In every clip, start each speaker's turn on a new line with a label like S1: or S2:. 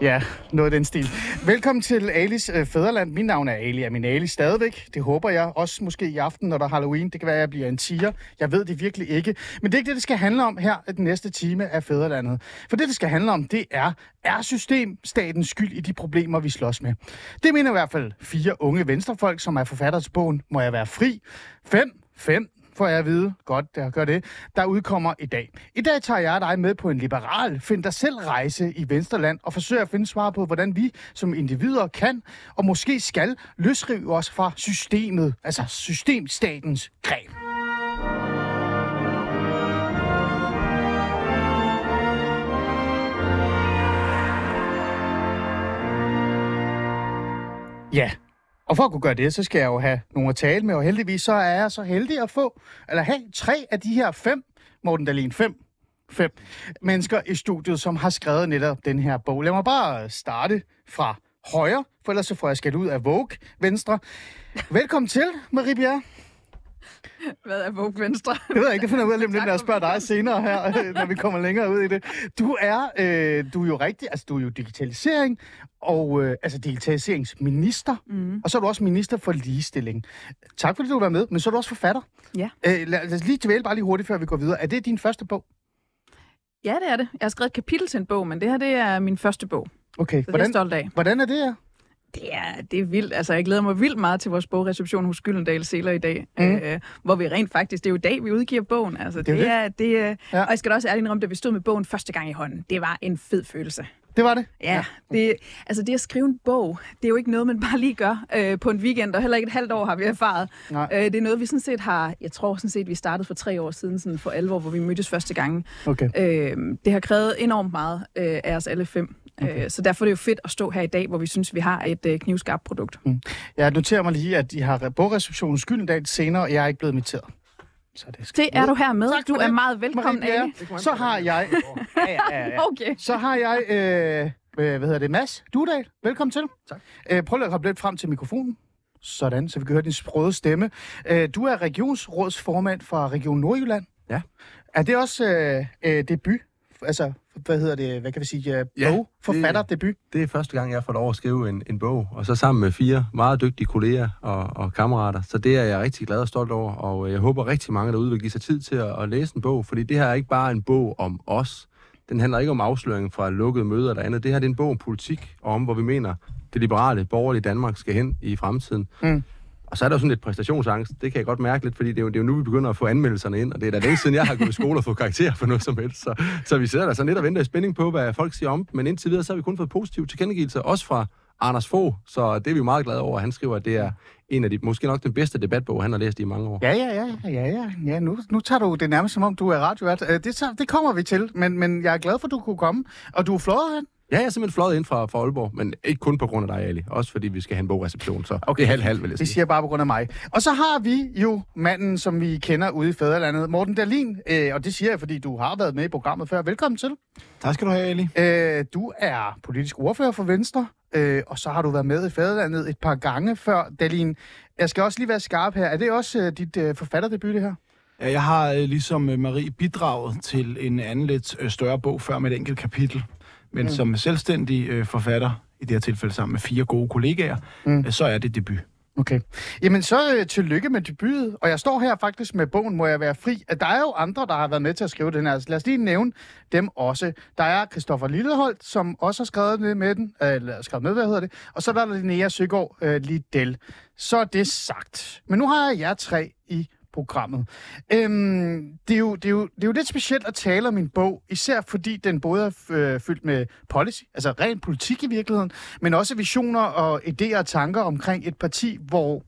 S1: Ja, noget af den stil. Velkommen til Alis øh, Fæderland. Min navn er Ali. Er min Ali stadigvæk? Det håber jeg. Også måske i aften, når der er Halloween. Det kan være, at jeg bliver en tiger. Jeg ved det virkelig ikke. Men det er ikke det, det skal handle om her den næste time af Fæderlandet. For det, det skal handle om, det er, er systemstatens skyld i de problemer, vi slås med? Det mener i hvert fald fire unge venstrefolk, som er forfatter til bogen Må jeg være fri? Fem, fem, får jeg at vide. Godt, jeg gør det. Der udkommer i dag. I dag tager jeg dig med på en liberal, find dig selv rejse i Vensterland og forsøger at finde svar på, hvordan vi som individer kan og måske skal løsrive os fra systemet, altså systemstatens greb. Ja, og for at kunne gøre det, så skal jeg jo have nogle at tale med, og heldigvis så er jeg så heldig at få, eller have tre af de her fem, Morten Dahlin, fem, fem mennesker i studiet, som har skrevet netop den her bog. Lad mig bare starte fra højre, for ellers så får jeg skæld ud af Vogue, venstre. Velkommen til, Marie Bjerre.
S2: Hvad er Vogue Venstre?
S1: Det ved jeg ikke, det finder jeg ud af lidt, når jeg spørger dig senere her, når vi kommer længere ud i det. Du er, øh, du er jo rigtig, altså du er jo digitalisering, og øh, altså digitaliseringsminister, mm. og så er du også minister for ligestilling. Tak fordi du var med, men så er du også forfatter.
S2: Ja.
S1: Øh, lad, os lige dvæle bare lige hurtigt, før vi går videre. Er det din første bog?
S2: Ja, det er det. Jeg har skrevet et kapitel til en bog, men det her det er min første bog.
S1: Okay,
S2: Så det er jeg stolt af.
S1: hvordan er det her?
S2: Det er, det er vildt. Altså, jeg glæder mig vildt meget til vores bogreception hos Gyldendal Seler i dag,
S1: Mm.
S2: øh, hvor vi rent faktisk, det er jo i dag, vi udgiver bogen. Altså,
S1: Det er
S2: det, er, det er,
S1: Ja.
S2: ja. Og jeg skal da også ærligt indrømme, da vi stod med bogen første gang i hånden, det var en fed følelse.
S1: Det var det?
S2: Ja, det, altså det at skrive en bog, det er jo ikke noget, man bare lige gør øh, på en weekend, og heller ikke et halvt år har vi erfaret.
S1: Nej.
S2: Øh, det er noget, vi sådan set har, jeg tror sådan set, vi startede for tre år siden, sådan for alvor, hvor vi mødtes første gang.
S1: Okay.
S2: Øh, det har krævet enormt meget øh, af os alle fem. Okay. Øh, så derfor er det jo fedt at stå her i dag, hvor vi synes, vi har et øh, knivskarpt produkt.
S1: Jeg noterer mig lige, at I har bogreceptionen skyldendag senere, og jeg er ikke blevet inviteret. Så det, skal
S2: Det er du her med.
S1: Tak
S2: Du er
S1: det.
S2: meget velkommen,
S1: Marie. Bjerre. Så har jeg... Ja, ja, ja, ja.
S2: Okay.
S1: Så har jeg, øh, øh, hvad hedder det, Mads Dudal. Velkommen til.
S3: Tak.
S1: Øh, prøv lige at komme lidt frem til mikrofonen. Sådan, så vi kan høre din sprøde stemme. Øh, du er regionsrådsformand fra Region Nordjylland.
S3: Ja.
S1: Er det også øh, øh, debut? Altså, hvad hedder det, hvad kan vi sige, øh,
S3: Ja,
S1: bog, forfatterdebut?
S3: Det er første gang, jeg fået lov at skrive en, en bog, og så sammen med fire meget dygtige kolleger og, og kammerater. Så det er jeg rigtig glad og stolt over, og jeg håber rigtig mange derude vil give sig tid til at, at læse en bog, fordi det her er ikke bare en bog om os. Den handler ikke om afsløring fra lukkede møder eller andet. Det her det er en bog om politik, og om hvor vi mener, det liberale, borgerlige Danmark skal hen i fremtiden.
S1: Mm.
S3: Og så er der jo sådan lidt præstationsangst. Det kan jeg godt mærke lidt, fordi det er, jo, det er jo nu, vi begynder at få anmeldelserne ind, og det er da længe siden, jeg har gået i skole og fået karakter for noget som helst. Så, så vi sidder der sådan lidt og venter i spænding på, hvad folk siger om, men indtil videre, så har vi kun fået positive tilkendegivelser, også fra Anders Fogh, så det er vi jo meget glade over. Han skriver, at det er en af de, måske nok den bedste debatbog, han har læst i mange år.
S1: Ja, ja, ja, ja, ja. ja nu, nu tager du det nærmest som om, du er radiovært. Øh, det, det kommer vi til, men, men jeg er glad for, at du kunne komme. Og du er flot, hen.
S3: Ja, jeg er simpelthen fløjet ind fra, fra Aalborg, men ikke kun på grund af dig, Ali. Også fordi vi skal have en bogreception, så okay. det er halv-halv, vil jeg
S1: Det
S3: sige.
S1: siger jeg bare på grund af mig. Og så har vi jo manden, som vi kender ude i Fæderlandet, Morten Dahlin. Øh, og det siger jeg, fordi du har været med i programmet før. Velkommen til.
S4: Tak skal du have, Ali.
S1: Øh, du er politisk ordfører for Venstre, øh, og så har du været med i Fæderlandet et par gange før. Dahlin, jeg skal også lige være skarp her. Er det også øh, dit øh, forfatterdebut, det her?
S4: Ja, Jeg har øh, ligesom øh, Marie bidraget til en anden lidt øh, større bog før med et enkelt kapitel. Men mm. som selvstændig øh, forfatter, i det her tilfælde sammen med fire gode kollegaer,
S1: Mm.
S4: mm. så er det debut.
S1: Okay. Jamen så øh, tillykke med debutet. Og jeg står her faktisk med bogen, Må jeg være fri. At Der er jo andre, der har været med til at skrive den her. Så lad os lige nævne dem også. Der er Christoffer Lilleholdt, som også har skrevet med, med den. øh, Eller skrevet med, hvad hedder det. Og så er der Linnea Søgaard øh, Liddell. Så er det sagt. Men nu har jeg jer tre i programmet. Øhm, det, er jo, det, er jo, det er jo lidt specielt at tale om min bog, især fordi den både er øh, fyldt med policy, altså ren politik i virkeligheden, men også visioner og idéer og tanker omkring et parti, hvor,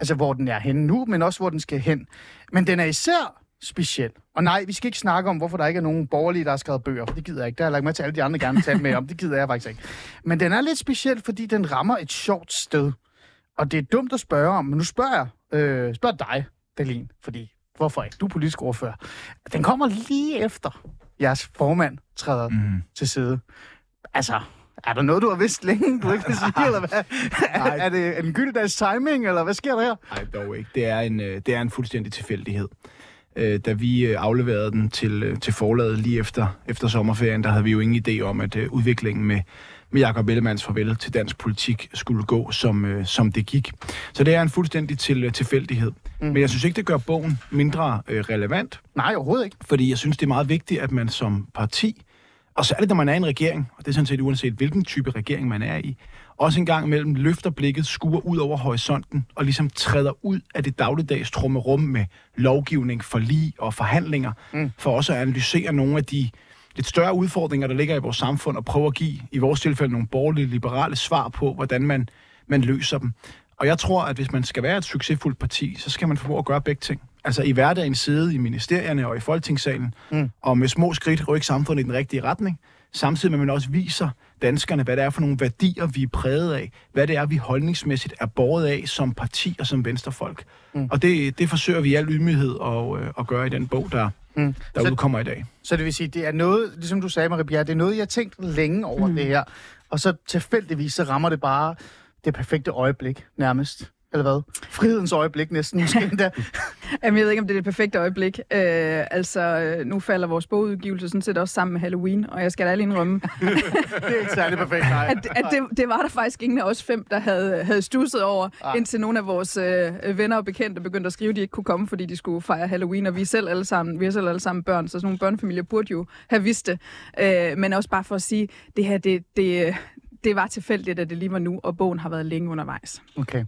S1: altså, hvor den er henne nu, men også hvor den skal hen. Men den er især speciel. Og nej, vi skal ikke snakke om, hvorfor der ikke er nogen borgerlige, der har skrevet bøger, for det gider jeg ikke. Der har jeg lagt med til alle de andre gerne tale med om. Det gider jeg faktisk ikke. Men den er lidt speciel, fordi den rammer et sjovt sted. Og det er dumt at spørge om, men nu spørger jeg, øh, spørger dig, Dalin, fordi hvorfor ikke? Du er politisk ordfører. Den kommer lige efter jeres formand træder mm. til side. Altså, Er der noget, du har vidst længe, du ikke vil sige, eller hvad? Er, er det en gylddags timing, eller hvad sker der her?
S4: Nej, dog ikke. Det er en, øh, det er en fuldstændig tilfældighed. Øh, Da vi øh, afleverede den til, øh, til forlaget lige efter, efter sommerferien, der havde vi jo ingen idé om, at udviklingen med, med Jacob Ellemanns farvel til dansk politik skulle gå, som, øh, som det gik. Så det er en fuldstændig til, øh, tilfældighed. Mm. Men jeg synes ikke, det gør bogen mindre øh, relevant,
S1: Nej, overhovedet ikke.
S4: fordi jeg synes, det er meget vigtigt, at man som parti, og særligt når man er i en regering, og det er sådan set uanset hvilken type regering man er i, også en gang imellem løfter blikket, skuer ud over horisonten og ligesom træder ud af det dagligdags trummerum med lovgivning, forlig og forhandlinger, mm. for også at analysere nogle af de lidt større udfordringer, der ligger i vores samfund, og prøve at give, i vores tilfælde, nogle borgerlige, liberale svar på, hvordan man, man løser dem. Og jeg tror, at hvis man skal være et succesfuldt parti, så skal man formå at gøre begge ting. Altså i hverdagen sidde i ministerierne og i folketingssalen, mm. og med små skridt rykke samfundet i den rigtige retning, samtidig med at man også viser danskerne, hvad det er for nogle værdier, vi er præget af, hvad det er, vi holdningsmæssigt er båret af som parti og som venstrefolk. Mm. Og det, det forsøger vi i al ydmyghed at, øh, at gøre i den bog, der, mm. der
S1: Så-
S4: udkommer i dag.
S1: Så det vil sige, det er noget, ligesom du sagde, Marie Bjerre, det er noget, jeg har tænkt længe over mm. det her. Og så tilfældigvis, så rammer det bare det perfekte øjeblik, nærmest. Eller hvad? Frihedens øjeblik næsten, måske endda.
S2: Jamen, jeg ved ikke, om det er det perfekte øjeblik. Øh, altså, øh, nu falder vores bogudgivelse sådan set også sammen med Halloween, og jeg skal da alle indrømme,
S1: det er ikke særlig perfekt, nej.
S2: at, at det, det var der faktisk ingen af os fem, der havde, havde stusset over,
S1: Ah.
S2: indtil nogle af vores øh, venner og bekendte begyndte at skrive, at de ikke kunne komme, fordi de skulle fejre Halloween, og vi er selv alle sammen, vi er selv alle sammen børn, så sådan nogle børnefamilier burde jo have vidst det. Øh, men også bare for at sige, det her, det, det, det var tilfældigt, at det lige var nu, og bogen har været længe undervejs.
S1: Okay.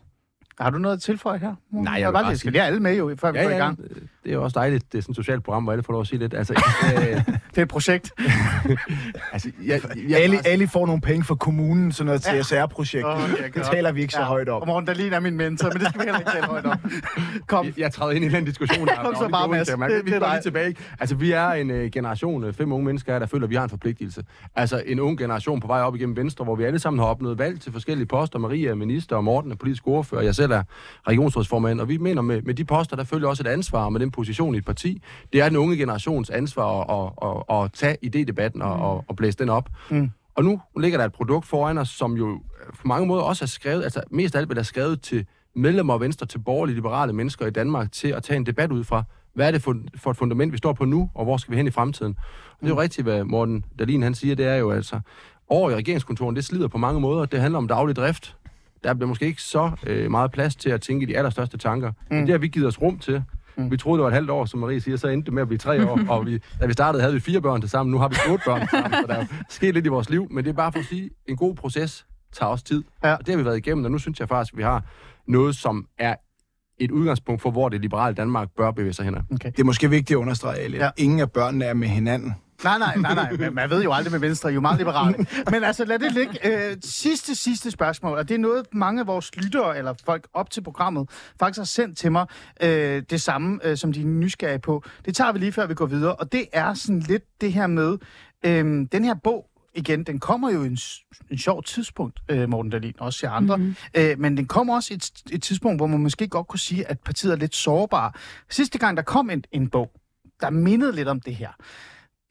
S1: Har du noget at tilføje her?
S3: Nej, jeg
S1: jeg
S3: vil
S1: bare skal
S3: sige-
S1: lige alle med jo, før vi
S3: Ja,
S1: går i
S3: ja,
S1: gang.
S3: det er jo også dejligt. Det er sådan et socialt program, hvor alle får lov at sige lidt. Altså, øh,
S1: Det er et projekt.
S3: altså jeg, jeg,
S4: Ali, Ali får nogle penge fra kommunen, sådan noget CSR-projekt.
S1: Åh, okay,
S4: det taler vi ikke så højt om.
S1: Og Morten Dahlin er min mentor, men det skal vi heller ikke tale højt om. Kom.
S3: jeg, jeg træder ind i den diskussion. Der,
S1: Kom så bare, Mads. Det-
S3: Vi
S1: er
S3: lige tilbage. Altså, vi er en uh, generation, øh, fem unge mennesker, her, der føler, at vi har en forpligtelse. Altså, en ung generation på vej op igennem Venstre, hvor vi alle sammen har opnået valg til forskellige poster. Maria er minister, og Morten er politisk ordfører, jeg selv er regionsrådsformand. Og vi mener, med, med de poster, der følger også et ansvar med den position i et parti. Det er den unge generations ansvar at, at, at, at tage idédebatten og, og, og blæse den op. Mm. Og nu ligger der et produkt foran os, som jo på mange måder også er skrevet, altså mest af alt bliver der skrevet til medlemmer af Venstre, til borgerlige liberale mennesker i Danmark, til at tage en debat ud fra, hvad er det for, for et fundament, vi står på nu, og hvor skal vi hen i fremtiden? Og det er jo rigtigt, hvad Morten Dalin han siger, det er jo altså, over i regeringskontoren, det slider på mange måder. Det handler om daglig drift. Der bliver måske ikke så øh, meget plads til at tænke i de allerstørste tanker. Mm. Men det har vi givet os rum til. Mm. Vi troede, det var et halvt år, som Marie siger, så endte det med at blive tre år. og vi, da vi startede, havde vi fire børn til sammen. Nu har vi otte børn sammen, så der er sket lidt i vores liv. Men det er bare for at sige, en god proces tager også tid.
S1: Ja.
S3: Og det har vi været igennem, og nu synes jeg faktisk, at vi har noget, som er et udgangspunkt for, hvor det liberale Danmark bør bevæge sig hen. ad.
S4: Det er måske vigtigt at understrege, at
S1: Ja.
S4: ingen af børnene er med hinanden.
S1: Nej, nej, nej, nej. Man ved jo aldrig med Venstre, I er jo meget liberale. Men altså, lad det ligge. Øh, sidste, sidste spørgsmål, og det er noget, mange af vores lyttere, eller folk op til programmet, faktisk har sendt til mig øh, det samme, øh, som de er nysgerrige på. Det tager vi lige før vi går videre, og det er sådan lidt det her med, øh, den her bog, igen, den kommer jo i en, en sjov tidspunkt, øh, Morten Dahlin, også til andre. Mm-hmm. Øh, men den kommer også i et, et tidspunkt, hvor man måske godt kunne sige, at partiet er lidt sårbar. Sidste gang, der kom en, en bog, der mindede lidt om det her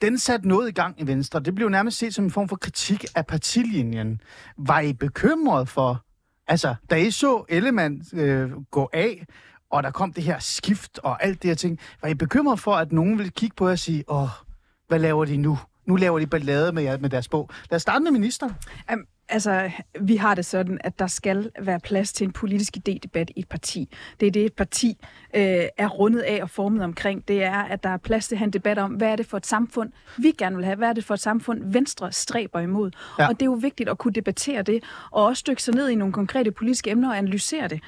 S1: den satte noget i gang i Venstre. Det blev nærmest set som en form for kritik af partilinjen. Var I bekymret for, altså, da I så Ellemann øh, gå af, og der kom det her skift og alt det her ting, var I bekymret for, at nogen ville kigge på jer og sige, åh, hvad laver de nu? Nu laver de ballade med, jer, med deres bog. Lad os starte med ministeren.
S2: Um, altså, vi har det sådan, at der skal være plads til en politisk idédebat i et parti. Det er det, et parti øh, er rundet af og formet omkring. Det er, at der er plads til at have en debat om, hvad er det for et samfund, vi gerne vil have? Hvad er det for et samfund, Venstre stræber imod?
S1: Ja.
S2: Og det er jo vigtigt at kunne debattere det, og også dykke sig ned i nogle konkrete politiske emner og analysere det,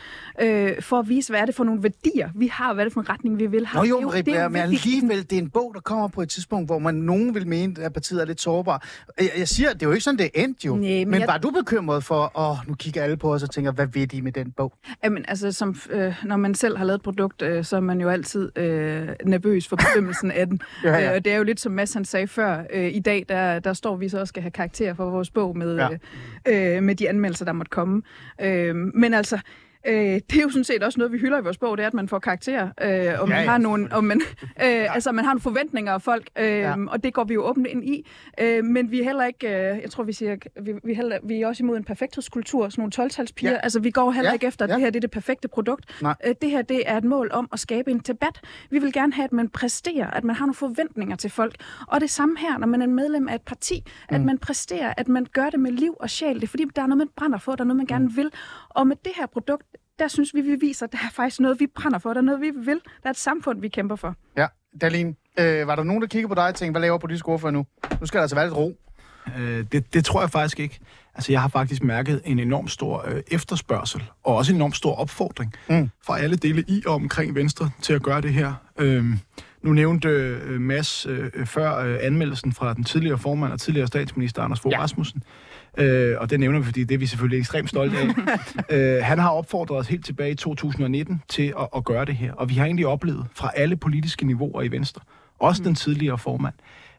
S2: øh, for at vise, hvad er det for nogle værdier, vi har, og hvad er det for en retning, vi vil have.
S1: Nå jo,
S2: Det
S1: Marie
S2: det er
S1: Blair, men alligevel, det er en bog, der kommer på et tidspunkt, hvor man nogen vil mene, at partiet er lidt sårbar. Jeg, jeg siger, det er jo ikke sådan, det er endt jo.
S2: Nej, men
S1: men
S2: jeg-
S1: var du bekymret for, åh, nu kigger alle på os og tænker, hvad ved de med den bog?
S2: Jamen, altså, som, øh, når man selv har lavet et produkt, øh, så er man jo altid øh, nervøs for bedømmelsen af den.
S1: Ja, ja.
S2: Øh, det er jo lidt som Mads han sagde før. Øh, I dag, der, der står vi så og skal have karakter for vores bog med,
S1: Ja.
S2: ja. øh, med de anmeldelser, der måtte komme. Øh, men altså, Øh, det er jo sådan set også noget, vi hylder i vores bog, det er, at man får karakterer, øh, og man
S1: Ja, ja,
S2: har nogle, og man, øh, altså, man har nogle forventninger af folk, øh,
S1: Ja.
S2: og det går vi jo åbent ind i. Øh, men vi er heller ikke, øh, jeg tror, vi siger, vi, vi, er heller, vi er også imod en perfekthedskultur, sådan nogle 12-talspiger.
S1: Ja.
S2: Ja. Altså, vi går heller
S1: Ja,
S2: ikke efter, at
S1: ja.
S2: det her det er det perfekte produkt.
S1: Nej.
S2: Øh, det her, det er et mål om at skabe en debat. Vi vil gerne have, at man præsterer, at man har nogle forventninger til folk. Og det samme her, når man er medlem af et parti, mm. at man præsterer, at man gør det med liv og sjæl. Det er fordi, der er noget, man brænder for, der er noget, man gerne vil. Og med det her produkt, der synes vi, vi viser, at der er faktisk noget, vi brænder for, der er noget, vi vil. Der er et samfund, vi kæmper for.
S1: Ja, Dalin, øh, var der nogen, der kigger på dig og tænkte, hvad laver politisk ordfører nu? Nu skal der altså være lidt ro.
S4: Øh, det, det tror jeg faktisk ikke. Altså, jeg har faktisk mærket en enorm stor øh, efterspørgsel, og også en enorm stor opfordring
S1: Mm.
S4: fra alle dele i og omkring Venstre til at gøre det her. Øhm, nu nævnte øh, Mads øh, før øh, anmeldelsen fra den tidligere formand og tidligere statsminister Anders Fogh
S1: ja.
S4: Rasmussen, øh, og det nævner vi, fordi det er vi selvfølgelig ekstremt stolte af. øh, han har opfordret os helt tilbage i 2019 til at, at gøre det her, og vi har egentlig oplevet fra alle politiske niveauer i Venstre, også den tidligere formand,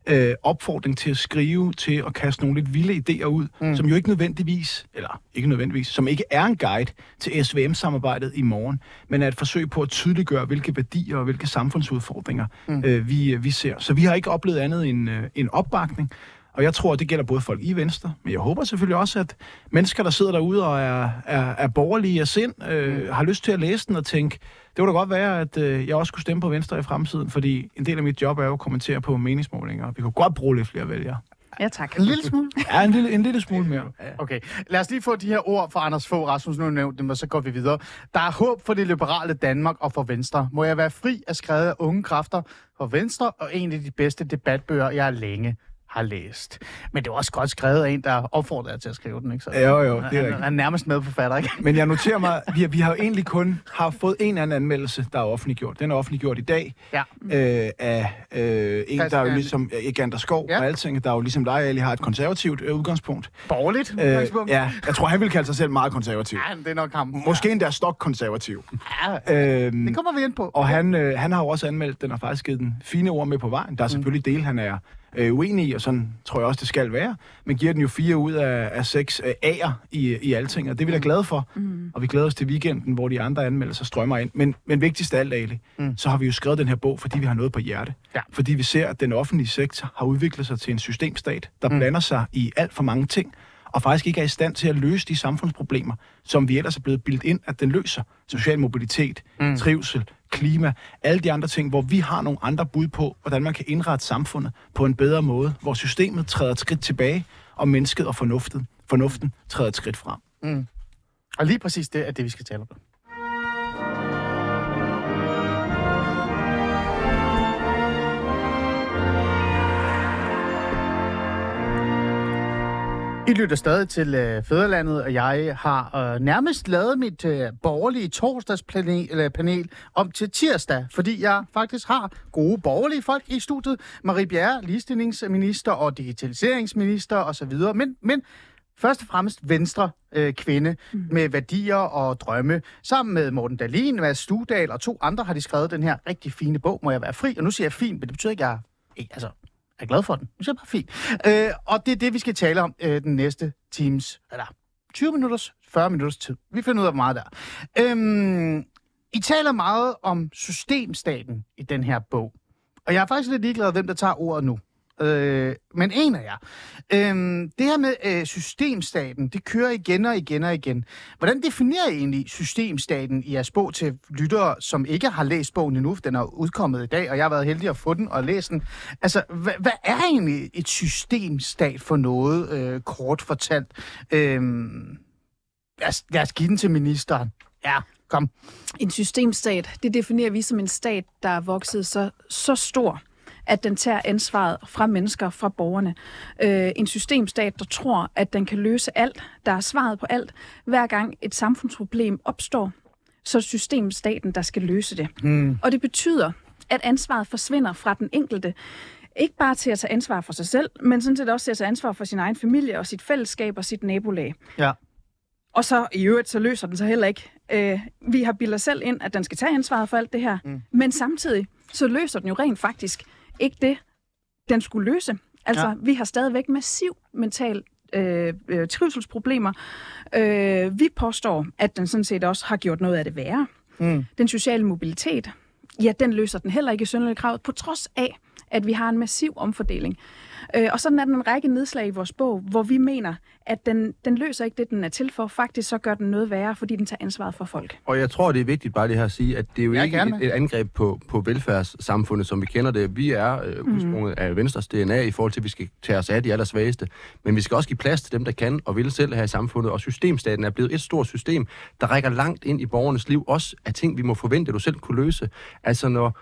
S4: øh, opfordring til at skrive, til at kaste nogle lidt vilde idéer ud, mm. som jo ikke nødvendigvis, eller ikke nødvendigvis, som ikke er en guide til SVM-samarbejdet i morgen, men er et forsøg på at tydeliggøre, hvilke værdier og hvilke samfundsudfordringer mm. øh, vi, vi ser. Så vi har ikke oplevet andet end øh, en opbakning, og jeg tror, det gælder både folk i Venstre, men jeg håber selvfølgelig også, at mennesker, der sidder derude og er, er, er borgerlige af sind, øh, har lyst til at læse den og tænke, det kunne da godt være, at øh, jeg også skulle stemme på Venstre i fremtiden, fordi en del af mit job er jo at kommentere på meningsmålinger. Vi kunne godt bruge lidt flere vælgere.
S2: Ja, tak.
S1: En lille smule.
S4: Ja, en lille, en lille smule mere.
S1: Okay, lad os lige få de her ord fra Anders Fogh Rasmussen, nu har nævnt dem, og så går vi videre. Der er håb for det liberale Danmark og for Venstre. Må jeg være fri af skrevet af unge kræfter for Venstre, og en af de bedste debatbøger, jeg længe har læst. Men det er også godt skrevet af en, der opfordrer jer til at skrive den, ikke så?
S4: Jo, jo, det er
S1: han,
S4: rigtigt.
S1: han er nærmest med forfatter, ikke?
S4: Men jeg noterer mig, vi, har- vi har jo egentlig kun har fået en anden anmeldelse, der er offentliggjort. Den er offentliggjort i dag
S1: Ja.
S4: øh, af øh, en, der er jo ligesom, øh, Skov
S1: Ja.
S4: ja. og alting, der er jo ligesom dig, Ali, har et konservativt øh, udgangspunkt.
S1: Borgerligt,
S4: Øh,
S1: udgangspunkt.
S4: ja, jeg tror, han vil kalde sig selv meget konservativ.
S1: ja, det er nok ham.
S4: Måske endda stok-konservativ.
S1: Ja,
S4: Øhm,
S1: det kommer vi ind på.
S4: Og han, øh, han har jo også anmeldt den og faktisk givet den fine ord med på vejen. Der er selvfølgelig del, han er øh, uenig i, og sådan tror jeg også, det skal være. Men giver den jo fire ud af, af seks øh, A'er i, i alting, og det er vi da glade for. Mm. Og vi glæder os til weekenden, hvor de andre anmeldelser strømmer ind. Men, men vigtigst af alt, Ali, mm. så har vi jo skrevet den her bog, fordi vi har noget på hjerte.
S1: Ja.
S4: Fordi vi ser, at den offentlige sektor har udviklet sig til en systemstat, der mm. blander sig i alt for mange ting, og faktisk ikke er i stand til at løse de samfundsproblemer, som vi ellers er blevet bildt ind, at den løser. Social mobilitet, mm. trivsel, klima, alle de andre ting, hvor vi har nogle andre bud på, hvordan man kan indrette samfundet på en bedre måde, hvor systemet træder et skridt tilbage, og mennesket og fornuften, fornuften træder et skridt frem. Mm.
S1: Og lige præcis det er det, vi skal tale om. I lytter stadig til øh, Fæderlandet, og jeg har øh, nærmest lavet mit øh, borgerlige torsdagspanel panel om til tirsdag, fordi jeg faktisk har gode borgerlige folk i studiet. Marie Bjerre, ligestillingsminister og digitaliseringsminister osv., men, men først og fremmest venstre øh, kvinde mm. med værdier og drømme. Sammen med Morten Dalin, Mads Studal og to andre har de skrevet den her rigtig fine bog, Må jeg være fri? Og nu siger jeg fint, men det betyder ikke, at jeg altså, er glad for den. Det er jeg bare fint. Øh, og det er det, vi skal tale om øh, den næste times, eller 20 minutters, 40 minutters tid. Vi finder ud af hvor meget der. er. Øhm, I taler meget om systemstaten i den her bog. Og jeg er faktisk lidt ligeglad, hvem der tager ordet nu. Øh, men en af jer. Øh, det her med øh, systemstaten, det kører igen og igen og igen. Hvordan definerer I egentlig systemstaten i jeres bog til lyttere, som ikke har læst bogen endnu? Den er udkommet i dag, og jeg har været heldig at få den og læse den. Altså, hvad, hvad er egentlig et systemstat for noget, øh, kort fortalt? Øh, lad, os, lad os give den til ministeren. Ja, kom.
S2: En systemstat, det definerer vi som en stat, der er vokset så, så stor, at den tager ansvaret fra mennesker, fra borgerne. Øh, en systemstat, der tror, at den kan løse alt, der er svaret på alt. Hver gang et samfundsproblem opstår, så er systemstaten, der skal løse det.
S1: Hmm.
S2: Og det betyder, at ansvaret forsvinder fra den enkelte. Ikke bare til at tage ansvar for sig selv, men sådan set også til at tage ansvar for sin egen familie og sit fællesskab og sit nabolag.
S1: Ja.
S2: Og så i øvrigt, så løser den sig heller ikke. Øh, vi har bildet selv ind, at den skal tage ansvaret for alt det her. Mm. Men samtidig, så løser den jo rent faktisk ikke det, den skulle løse. Altså,
S1: Ja.
S2: vi har stadigvæk massiv mental øh, øh, trivselsproblemer. Øh, vi påstår, at den sådan set også har gjort noget af det værre.
S1: Mm.
S2: Den sociale mobilitet, ja, den løser den heller ikke i Kravet, på trods af, at vi har en massiv omfordeling. Øh, og sådan er den en række nedslag i vores bog, hvor vi mener, at den, den løser ikke det, den er til for. Faktisk så gør den noget værre, fordi den tager ansvaret for folk.
S3: Og jeg tror, det er vigtigt bare lige her at sige, at det er jo
S1: Jeg
S3: ikke
S1: gerne
S3: et, et angreb på, på velfærdssamfundet, som vi kender det. Vi er øh, udsprunget af Venstres DNA i forhold til, at vi skal tage os af de allersvageste. Men vi skal også give plads til dem, der kan og vil selv her i samfundet. Og systemstaten er blevet et stort system, der rækker langt ind i borgernes liv. Også af ting, vi må forvente, at du selv kunne løse. Altså når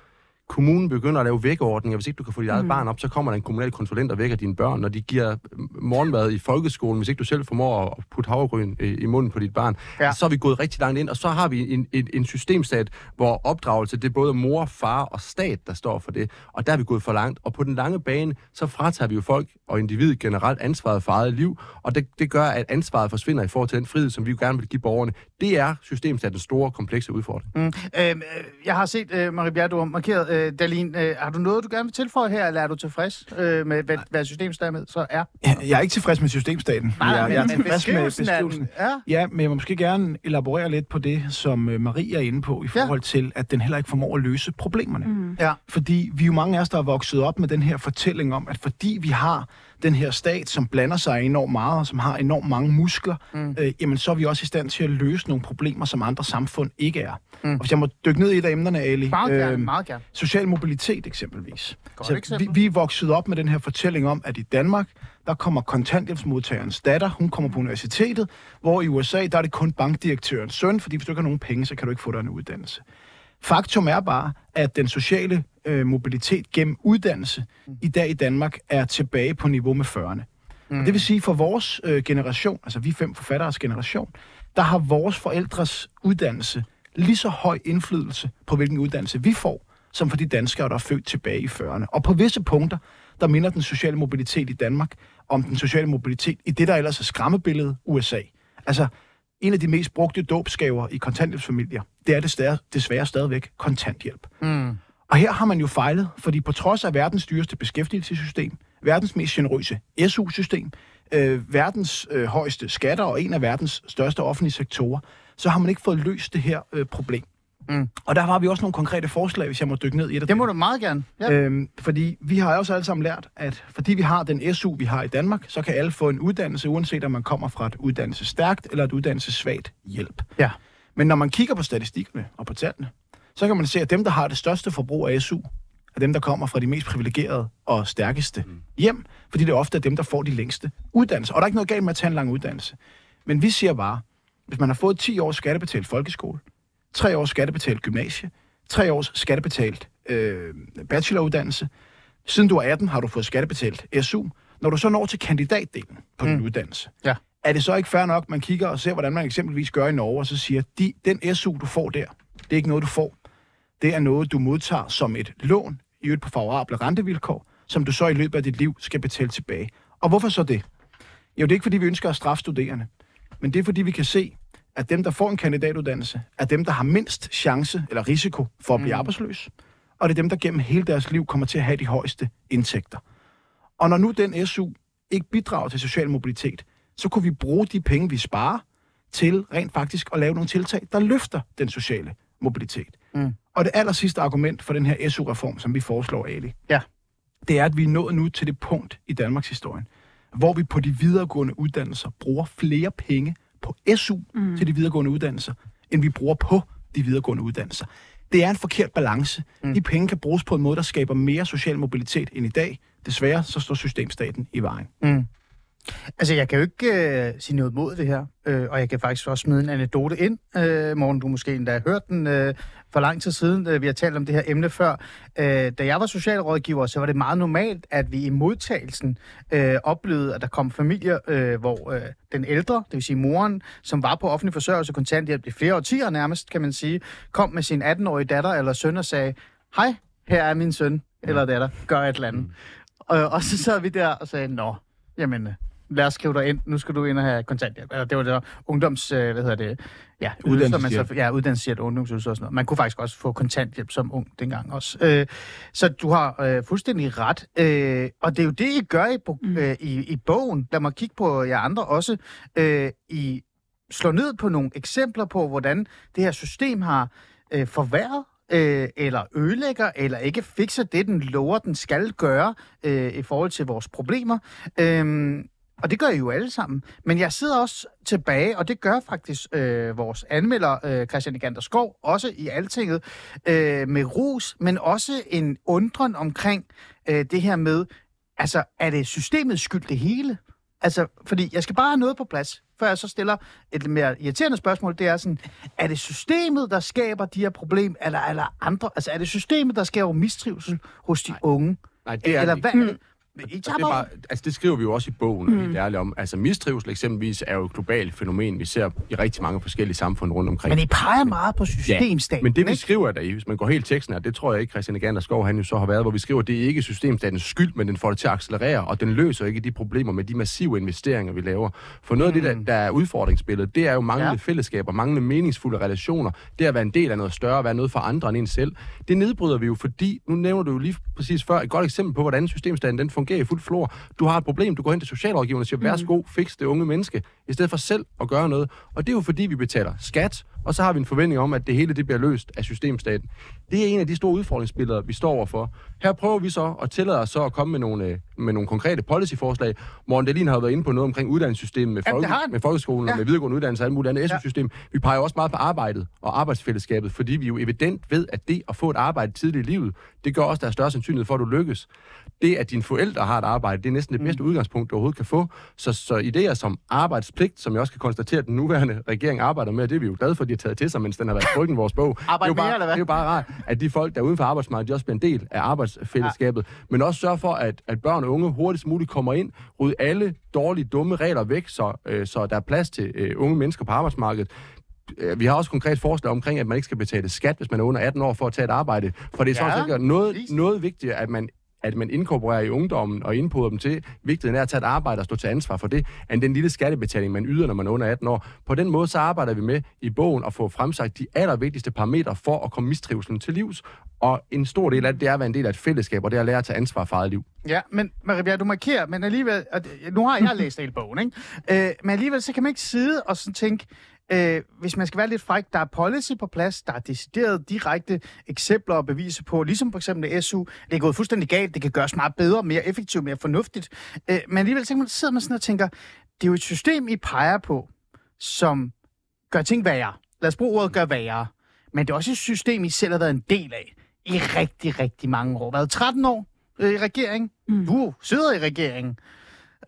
S3: kommunen begynder at lave vækkeordninger. Hvis ikke du kan få dit eget mm. barn op, så kommer der en kommunal konsulent og vækker dine børn. Når de giver morgenmad i folkeskolen, hvis ikke du selv formår at putte havregryn i, i munden på dit barn,
S1: Ja.
S3: så er vi gået rigtig langt ind. Og så har vi en, en, en systemstat, hvor opdragelse, det er både mor, far og stat, der står for det. Og der er vi gået for langt. Og på den lange bane, så fratager vi jo folk og individet generelt ansvaret for eget liv. Og det, det gør, at ansvaret forsvinder i forhold til den frihed, som vi jo gerne vil give borgerne. Det er systemstatens store, komplekse udfordring.
S1: Mm. Øhm, øh, jeg har set, øh, Marie Bjerre, du har markeret, øh, Dalin, øh, har du noget, du gerne vil tilføje her, eller er du tilfreds øh, med, hvad, hvad systemstaten så er?
S4: Jeg er ikke tilfreds med systemstaten.
S1: Nej,
S4: jeg,
S1: men-
S4: jeg er
S1: men
S4: tilfreds med
S1: beskrivelsen ja.
S4: Ja, men jeg må måske gerne elaborere lidt på det, som øh, Marie er inde på, i
S1: Ja.
S4: forhold til, at den heller ikke formår at løse problemerne.
S2: Mm.
S1: Ja.
S4: Fordi vi er jo mange af os, der er vokset op med den her fortælling om, at fordi vi har den her stat, som blander sig enormt meget, og som har enormt mange muskler, mm. øh, jamen så er vi også i stand til at løse nogle problemer, som andre samfund ikke er. Mm. Og hvis jeg må dykke ned i et af emnerne, Ali.
S1: Meget gerne,
S4: øhm,
S1: meget gerne.
S4: Social mobilitet eksempelvis.
S1: Godt
S4: vi,
S1: eksempel.
S4: vi er vokset op med den her fortælling om, at i Danmark, der kommer kontanthjælpsmodtagerens datter, hun kommer på universitetet, hvor i USA, der er det kun bankdirektørens søn, fordi hvis du ikke har nogen penge, så kan du ikke få dig en uddannelse. Faktum er bare, at den sociale øh, mobilitet gennem uddannelse i dag i Danmark er tilbage på niveau med 40'erne. Mm. Det vil sige, for vores øh, generation, altså vi fem forfatteres generation, der har vores forældres uddannelse lige så høj indflydelse på, hvilken uddannelse vi får, som for de danskere, der er født tilbage i 40'erne. Og på visse punkter, der minder den sociale mobilitet i Danmark om den sociale mobilitet i det, der ellers er skræmmebilledet USA. Altså, en af de mest brugte dåbsgaver i kontanthjælpsfamilier, det er desværre, desværre stadigvæk kontanthjælp.
S1: Mm.
S4: Og her har man jo fejlet, fordi på trods af verdens dyreste beskæftigelsessystem, verdens mest generøse SU-system, øh, verdens øh, højeste skatter og en af verdens største offentlige sektorer, så har man ikke fået løst det her øh, problem.
S1: Mm.
S4: Og der har vi også nogle konkrete forslag, hvis jeg må dykke ned i det.
S1: Det må du meget gerne. Ja.
S4: Øhm, fordi vi har også alle sammen lært, at fordi vi har den SU, vi har i Danmark, så kan alle få en uddannelse, uanset om man kommer fra et uddannelsesstærkt eller et uddannelsessvagt hjælp.
S1: Ja.
S4: Men når man kigger på statistikkerne og på tallene, så kan man se, at dem, der har det største forbrug af SU, er dem, der kommer fra de mest privilegerede og stærkeste mm. hjem, fordi det er ofte er dem, der får de længste uddannelser. Og der er ikke noget galt med at tage en lang uddannelse. Men vi siger bare, hvis man har fået 10 års skattebetalt folkeskole, 3 års skattebetalt gymnasie, 3 års skattebetalt øh, bacheloruddannelse, siden du er 18 har du fået skattebetalt SU. Når du så når til kandidatdelen på mm. din uddannelse,
S1: Ja.
S4: er det så ikke fair nok, man kigger og ser, hvordan man eksempelvis gør i Norge, og så siger, de, den SU, du får der, det er ikke noget, du får. Det er noget, du modtager som et lån, i øvrigt på favorable rentevilkår, som du så i løbet af dit liv skal betale tilbage. Og hvorfor så det? Jo, det er ikke, fordi vi ønsker at straffe studerende, men det er, fordi vi kan se, at dem, der får en kandidatuddannelse, er dem, der har mindst chance eller risiko for at blive mm. arbejdsløs, og det er dem, der gennem hele deres liv kommer til at have de højeste indtægter. Og når nu den SU ikke bidrager til social mobilitet, så kunne vi bruge de penge, vi sparer, til rent faktisk at lave nogle tiltag, der løfter den sociale mobilitet.
S1: Mm.
S4: Og det aller sidste argument for den her SU-reform, som vi foreslår, Ali,
S1: Ja.
S4: det er, at vi er nået nu til det punkt i Danmarks historie, hvor vi på de videregående uddannelser bruger flere penge på SU mm. til de videregående uddannelser, end vi bruger på de videregående uddannelser. Det er en forkert balance. Mm. De penge kan bruges på en måde, der skaber mere social mobilitet end i dag. Desværre så står systemstaten i vejen.
S1: Mm. Altså, jeg kan jo ikke øh, sige noget mod det her, øh, og jeg kan faktisk også smide en anekdote ind. Øh, Morgen, du måske endda har hørt den øh, for lang tid siden. Øh, vi har talt om det her emne før. Øh, da jeg var socialrådgiver, så var det meget normalt, at vi i modtagelsen øh, oplevede, at der kom familier, øh, hvor øh, den ældre, det vil sige moren, som var på offentlig forsørgelse kontanthjælp i flere årtier nærmest, kan man sige, kom med sin 18-årige datter eller søn og sagde, hej, her er min søn eller datter, gør et eller andet. Og, og så sad vi der og sagde, nå, jamen, øh, lad os skrive dig ind, nu skal du ind og have kontanthjælp. Eller det var det der ungdoms, øh, hvad hedder det, ja, ydelser, man så, ja, uddannelseshjælp, ungdomsydelser og sådan noget. Man kunne faktisk også få kontanthjælp som ung dengang også. Øh, så du har øh, fuldstændig ret. Øh, og det er jo det, I gør i, bo- øh, i, i bogen. Lad mig kigge på jer andre også. Øh, I slår ned på nogle eksempler på, hvordan det her system har øh, forværret øh, eller ødelægger, eller ikke fikser det, den lover, den skal gøre øh, i forhold til vores problemer. Øhm, og det gør I jo alle sammen. Men jeg sidder også tilbage, og det gør faktisk øh, vores anmelder, øh, Christian Egander Skov, også i Altinget, øh, med rus, men også en undren omkring øh, det her med, altså, er det systemets skyld det hele? Altså, fordi jeg skal bare have noget på plads, før jeg så stiller et mere irriterende spørgsmål. Det er sådan, er det systemet, der skaber de her problemer, eller, eller andre? Altså, er det systemet, der skaber mistrivsel hos de unge?
S3: Nej, det er
S1: eller
S3: det
S1: hvad er det?
S3: Det, er
S1: bare...
S3: altså det skriver vi jo også i bogen, mm. helt ærligt om. Altså mistrivsel eksempelvis er jo et globalt fænomen, vi ser i rigtig mange forskellige samfund rundt omkring.
S1: Men I peger meget på systemstaten,
S3: Men det vi
S1: ikke?
S3: skriver der i, hvis man går helt teksten her, det tror jeg ikke Christian Egander Skov han jo så har været, hvor vi skriver, det er ikke systemstatens skyld, men den får det til at accelerere, og den løser ikke de problemer med de massive investeringer, vi laver. For noget af det, der, der er udfordringsbilledet, det er jo manglende
S1: Ja.
S3: ja. fællesskaber, manglende meningsfulde relationer, det at være en del af noget større, være noget for andre end en selv. Det nedbryder vi jo, fordi, nu nævner du jo lige præcis før, et godt eksempel på, hvordan systemstaten den fungerer i fuld flor. Du har et problem, du går hen til socialrådgiveren og siger, værsgo, fix det unge menneske, i stedet for selv at gøre noget. Og det er jo fordi, vi betaler skat, og så har vi en forventning om, at det hele det bliver løst af systemstaten. Det er en af de store udfordringsbilleder, vi står overfor. Her prøver vi så at tillade os så at komme med nogle, øh, med nogle konkrete policyforslag. Morten Dahlin har jo været inde på noget omkring uddannelsessystemet med,
S1: Jamen,
S3: folke,
S1: han.
S3: med folkeskolen
S1: Ja.
S3: og med videregående uddannelse og alt muligt andet SU-system. Vi peger også meget på arbejdet og arbejdsfællesskabet, fordi vi jo evident ved, at det at få et arbejde tidligt i livet, det gør også, der er større sandsynlighed for, at du lykkes. Det, at dine forældre har et arbejde, det er næsten det bedste
S1: Mm.
S3: udgangspunkt, du overhovedet kan få. Så, så idéer som arbejdspligt, som jeg også kan konstatere, at den nuværende regering arbejder med, det er vi jo glade for, at de har taget til sig, mens den har været trykken vores bog.
S1: Arbejde
S3: det er jo
S1: mere,
S3: bare,
S1: eller hvad?
S3: Det er jo bare rart, at de folk, der er uden for arbejdsmarkedet, de også bliver en del af arbejdsfællesskabet. Ja. Men også sørge for, at, at børn og unge hurtigst muligt kommer ind, rydde alle dårlige, dumme regler væk, så, øh, så der er plads til øh, unge mennesker på arbejdsmarkedet. Øh, Vi har også konkret forslag omkring, at man ikke skal betale skat, hvis man er under 18 år for at tage et arbejde. For det er
S1: Ja,
S3: sådan set noget, noget vigtigt, at man at man inkorporerer i ungdommen og indpoder dem til vigtigheden af at tage et arbejde og stå til ansvar for det, end den lille skattebetaling, man yder, når man er under 18 år. På den måde så arbejder vi med i bogen at få fremsagt de allervigtigste parametre for at komme mistrivselen til livs. Og en stor del af det, det er at være en del af et fællesskab, og det er at lære at tage ansvar for eget liv.
S1: Ja, men Maria, du markerer, men alligevel, og nu har jeg læst hele bogen, ikke? Øh, men alligevel, så kan man ikke sidde og sådan tænke, øh, hvis man skal være lidt fræk, der er policy på plads, der er decideret direkte eksempler og beviser på, ligesom for eksempel SU, det er gået fuldstændig galt, det kan gøres meget bedre, mere effektivt, mere fornuftigt. Øh, men alligevel kan man, sidder man sådan og tænker, det er jo et system, I peger på, som gør ting værre. Lad os bruge ordet gør værre. Men det er også et system, I selv har været en del af i rigtig, rigtig mange år. Været 13 år øh, i regering. Mm. Du sidder i regeringen.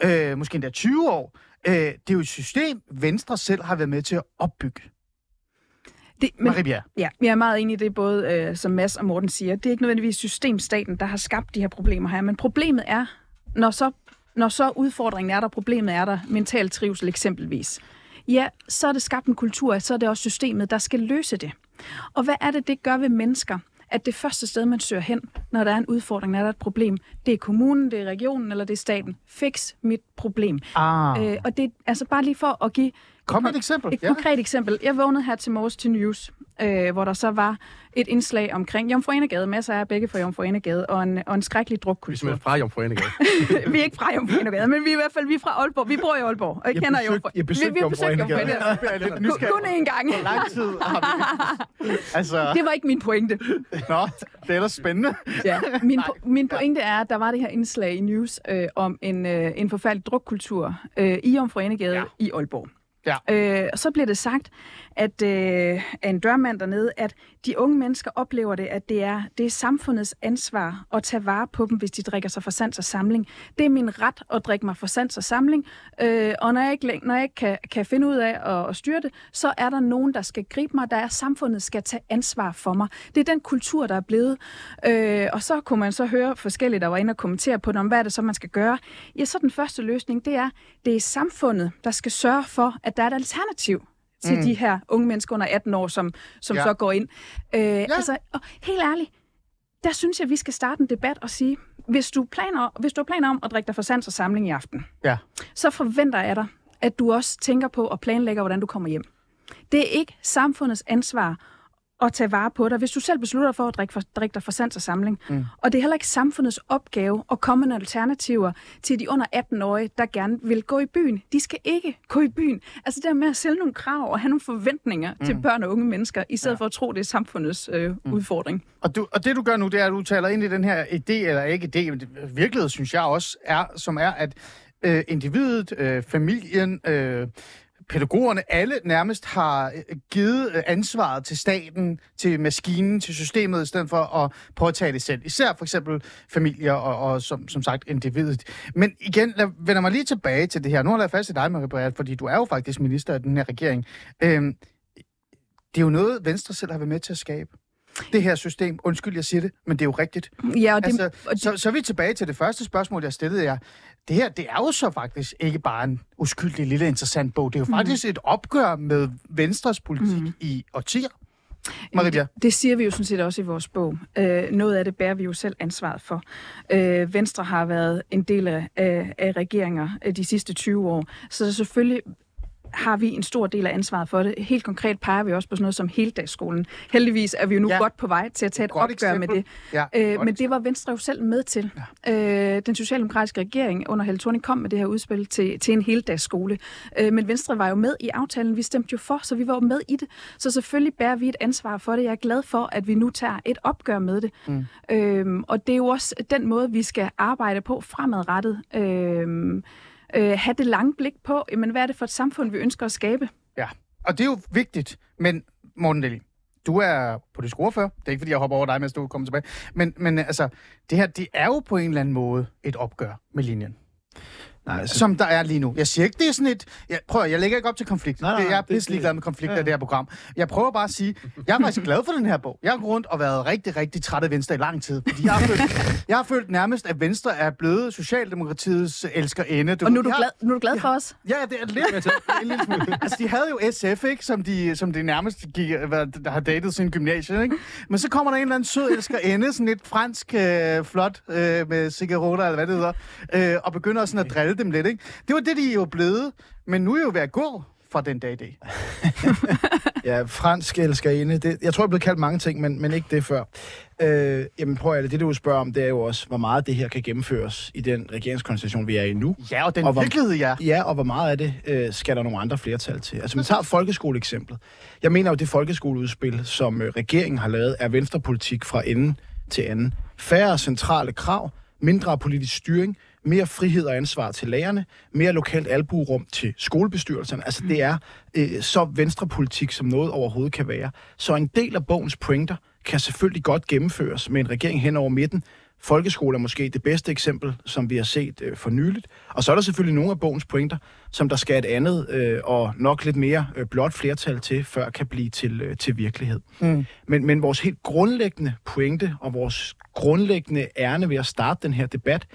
S1: Øh, måske endda 20 år. Øh, det er jo et system, Venstre selv har været med til at opbygge.
S2: Det, men,
S1: Marie.
S2: Ja, jeg er meget enig i det, både øh, som Mads og Morten siger. Det er ikke nødvendigvis systemstaten, der har skabt de her problemer her, men problemet er, når så, når så udfordringen er der, problemet er der, mental trivsel eksempelvis, ja, så er det skabt en kultur, så er det også systemet, der skal løse det. Og hvad er det, det gør ved mennesker? At det første sted, man søger hen, når der er en udfordring, når der er et problem, det er kommunen, det er regionen eller det er staten. Fix mit problem.
S1: Ah.
S2: Øh, og det er altså bare lige for at give
S1: Kom med et eksempel.
S2: et
S1: Ja.
S2: konkret eksempel. Jeg vågnede her til morges til News, øh, hvor der så var et indslag omkring Jomfru Enegade, masser af begge fra Jomfru Enegade, og en, og en skrækkelig
S3: Vi er
S2: drukkultur.
S3: simpelthen fra Jomfru Enegade.
S2: vi er ikke fra Jomfru Enegade, men vi er i hvert fald vi er fra Aalborg. Vi bor i Aalborg, og jeg,
S4: Jeg
S2: kender
S4: besøgte-
S2: Jomfru.
S4: jeg besøgte
S2: vi, vi
S4: Jomfru Enegade.
S1: Er
S2: kun én gang.
S1: Hvor lang tid har vi... altså,
S2: Det var ikke min pointe.
S1: nå, det er ellers spændende.
S2: Ja. Min, po- min pointe er, at der var det her indslag i News øh, om en, øh, en forfærdelig drukkultur øh, i Enegade ja. i Aalborg.
S1: Ja.
S2: Øh, og så bliver det sagt at, øh, af en dørmand dernede, at de unge mennesker oplever det, at det er, det er samfundets ansvar at tage vare på dem, hvis de drikker sig for sans og samling. Det er min ret at drikke mig for sans og samling, øh, og når jeg ikke, når jeg ikke kan, kan finde ud af at, at styre det, så er der nogen, der skal gribe mig, der er samfundet skal tage ansvar for mig. Det er den kultur, der er blevet. Øh, og så kunne man så høre forskellige, der var inde og kommentere på det, om hvad er det så, man skal gøre. Ja, så den første løsning, det er, det er samfundet, der skal sørge for, at der er et alternativ til mm. de her unge mennesker under 18 år, som, som
S1: ja.
S2: så går ind. Øh, ja. Altså, og helt ærligt, der synes jeg, at vi skal starte en debat og sige, hvis du, planer, hvis du har planer om at drikke dig for sans og samling i aften,
S1: Ja.
S2: så forventer jeg dig, at du også tænker på og planlægger, hvordan du kommer hjem. Det er ikke samfundets ansvar at tage vare på dig, hvis du selv beslutter for at drikke, for, drikke dig for sans og samling. Mm. Og det er heller ikke samfundets opgave at komme med alternativer til de under 18-årige, der gerne vil gå i byen. De skal ikke gå i byen. Altså det der med at sælge nogle krav og have nogle forventninger mm. til børn og unge mennesker, i stedet ja. for at tro, det er samfundets øh, mm. udfordring.
S1: Og, du, og det du gør nu, det er, at du taler ind i den her idé, eller ikke idé, men virkelighed synes jeg også er, som er, at øh, individet, øh, familien, øh, pædagogerne, alle nærmest har øh, givet øh, ansvaret til staten, til maskinen, til systemet, i stedet for at påtage det selv. Især for eksempel familier og, og som, som sagt individet. Men igen, lad, vender mig lige tilbage til det her. Nu har jeg fast i dig, Marie Briat, fordi du er jo faktisk minister af den her regering. Øhm, det er jo noget, Venstre selv har været med til at skabe. Det her system. Undskyld, jeg siger det, men det er jo rigtigt.
S2: Ja, og det,
S1: Altså,
S2: og det,
S1: så, så er vi tilbage til det første spørgsmål, jeg stillede jer. Det her, det er jo så faktisk ikke bare en uskyldig lille interessant bog. Det er jo faktisk et opgør med Venstres politik mm. i årtier. Maria,
S2: det, det siger vi jo sådan set også i vores bog. Øh, noget af det bærer vi jo selv ansvaret for. Øh, Venstre har været en del af, af, af regeringer øh, de sidste 20 år, så selvfølgelig har vi en stor del af ansvaret for det. Helt konkret peger vi også på sådan noget som heldagsskolen. Heldigvis er vi jo nu
S1: Ja.
S2: godt på vej til at tage et
S1: Godt
S2: opgør med
S1: eksempel.
S2: det.
S1: Ja,
S2: Øh, men det var Venstre jo selv med til. Ja. Øh, den socialdemokratiske regering under Helle Thorning kom med det her udspil til, til en heldagsskole. Øh, men Venstre var jo med i aftalen. Vi stemte jo for, så vi var jo med i det. Så selvfølgelig bærer vi et ansvar for det. Jeg er glad for, at vi nu tager et opgør med det. Mm. Øh, og det er jo også den måde, vi skal arbejde på fremadrettet. Øh, øh, have det lange blik på, jamen, hvad er det for et samfund, vi ønsker at skabe?
S1: Ja, og det er jo vigtigt. Men Morten Deli, du er politisk ordfører. Det er ikke, fordi jeg hopper over dig, mens du kommer tilbage. Men, men altså, det her, det er jo på en eller anden måde et opgør med linjen.
S4: Nej, altså,
S1: Som der er lige nu. Jeg siger ikke, det er sådan et... Jeg, prøv at- jeg lægger ikke op til konflikt.
S4: Nej, nej,
S1: jeg er
S4: det-
S1: pisse ligeglad med konflikter
S4: ja.
S1: i det her program. Jeg prøver bare at sige, jeg er faktisk glad for den her bog. Jeg har gået rundt og været rigtig, rigtig træt af Venstre i lang tid. Fordi jeg har følt, jeg har følt nærmest, at Venstre er blevet Socialdemokratiets elskerinde. Du,
S2: Og nu er du
S1: jeg-
S2: glad, nu er du glad for os?
S1: Ja, det er lidt. en lille smule. Altså, de havde jo SF, ikke? Som de, som de nærmest gik, hvad, der har datet sin gymnasie, ikke? Men så kommer der en eller anden sød elskerinde, sådan lidt fransk øh, flot, øh, med cigaretter, eller hvad det hedder, øh, og begynder sådan at drille dem lidt, ikke? Det var det, de er jo blevet. Men nu er jo ved at gå fra den dag i dag.
S4: Ja, fransk elskerinde. Det, jeg tror, jeg er blevet kaldt mange ting, men, men ikke det før. Øh, jamen prøv at det, du spørger om, det er jo også, hvor meget det her kan gennemføres i den regeringskonstellation, vi er i nu.
S1: Ja, og den
S4: Og hvor-
S1: virkelighed, ja.
S4: Ja, og hvor meget af det øh, skal der nogle andre flertal til? Altså, man tager folkeskoleeksemplet. Jeg mener jo, det folkeskoleudspil, som øh, regeringen har lavet, er venstrepolitik fra ende til anden. Færre centrale krav, mindre politisk styring, mere frihed og ansvar til lærerne, mere lokalt albuerum til skolebestyrelserne. Altså, det er øh, så venstrepolitik, som noget overhovedet kan være. Så en del af bogens pointer kan selvfølgelig godt gennemføres med en regering hen over midten, Folkeskole er måske det bedste eksempel, som vi har set øh, for nyligt. Og så er der selvfølgelig nogle af bogens pointer, som der skal et andet øh, og nok lidt mere øh, blot flertal til, før kan blive til, øh, til virkelighed. Mm. Men, men vores helt grundlæggende pointe og vores grundlæggende ærne ved at starte den her debat,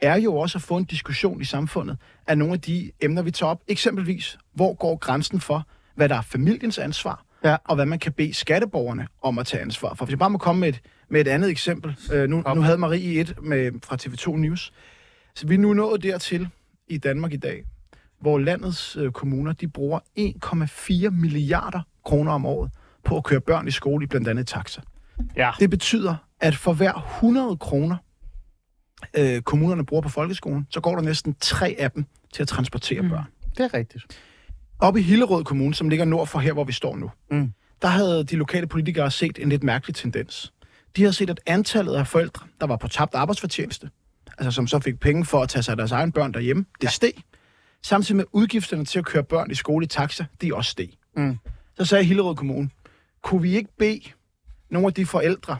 S4: er jo også at få en diskussion i samfundet af nogle af de emner, vi tager op. Eksempelvis, hvor går grænsen for, hvad der er familiens ansvar,
S1: Ja.
S4: og hvad man kan bede skatteborgerne om at tage ansvar for. Hvis jeg bare må komme med et, med et andet eksempel. Øh, nu, nu havde Marie et med, fra TV2 News. Så vi er nu nået dertil i Danmark i dag, hvor landets øh, kommuner de bruger 1,4 milliarder kroner om året på at køre børn i skole i blandt andet taxa.
S1: Ja.
S4: Det betyder, at for hver 100 kroner, øh, kommunerne bruger på folkeskolen, så går der næsten tre af dem til at transportere mm. børn.
S1: Det er rigtigt.
S4: Op i Hillerød Kommune, som ligger nord for her, hvor vi står nu,
S1: Mm.
S4: der havde de lokale politikere set en lidt mærkelig tendens. De havde set, at antallet af forældre, der var på tabt arbejdsfortjeneste, altså som så fik penge for at tage sig af deres egen børn derhjemme, det ja. steg. Samtidig med udgifterne til at køre børn i skole i taxa, de også steg.
S1: Mm.
S4: Så sagde Hillerød Kommune, kunne vi ikke bede nogle af de forældre,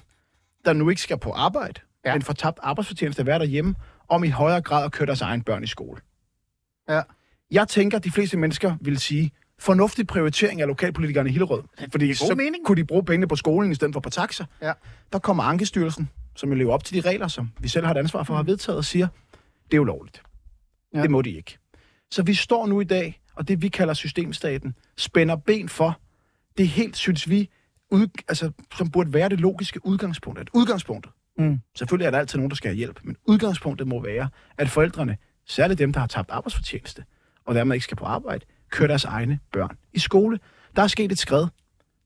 S4: der nu ikke skal på arbejde,
S1: Ja.
S4: får tabt arbejdsfortjeneste at være derhjemme, om i højere grad at køre deres egen børn i skole?
S1: Ja.
S4: Jeg tænker, at de fleste mennesker vil sige, fornuftig prioritering af lokalpolitikerne i Hillerød. Fordi så
S1: mening.
S4: kunne de bruge pengene på skolen i stedet for på taxa.
S1: Ja.
S4: Der kommer Ankestyrelsen, som jo lever op til de regler, som vi selv har et ansvar for at have vedtaget, og siger, det er ulovligt.
S1: Ja.
S4: Det må de ikke. Så vi står nu i dag, og det vi kalder systemstaten, spænder ben for det helt, synes vi, ud, altså, som burde være det logiske udgangspunkt. At udgangspunktet,
S1: Mm.
S4: Selvfølgelig er der altid nogen, der skal have hjælp, men udgangspunktet må være, at forældrene, særligt dem, der har tabt arbejdsfortjeneste, og dermed ikke skal på arbejde, kører deres egne børn i skole. Der er sket et skred.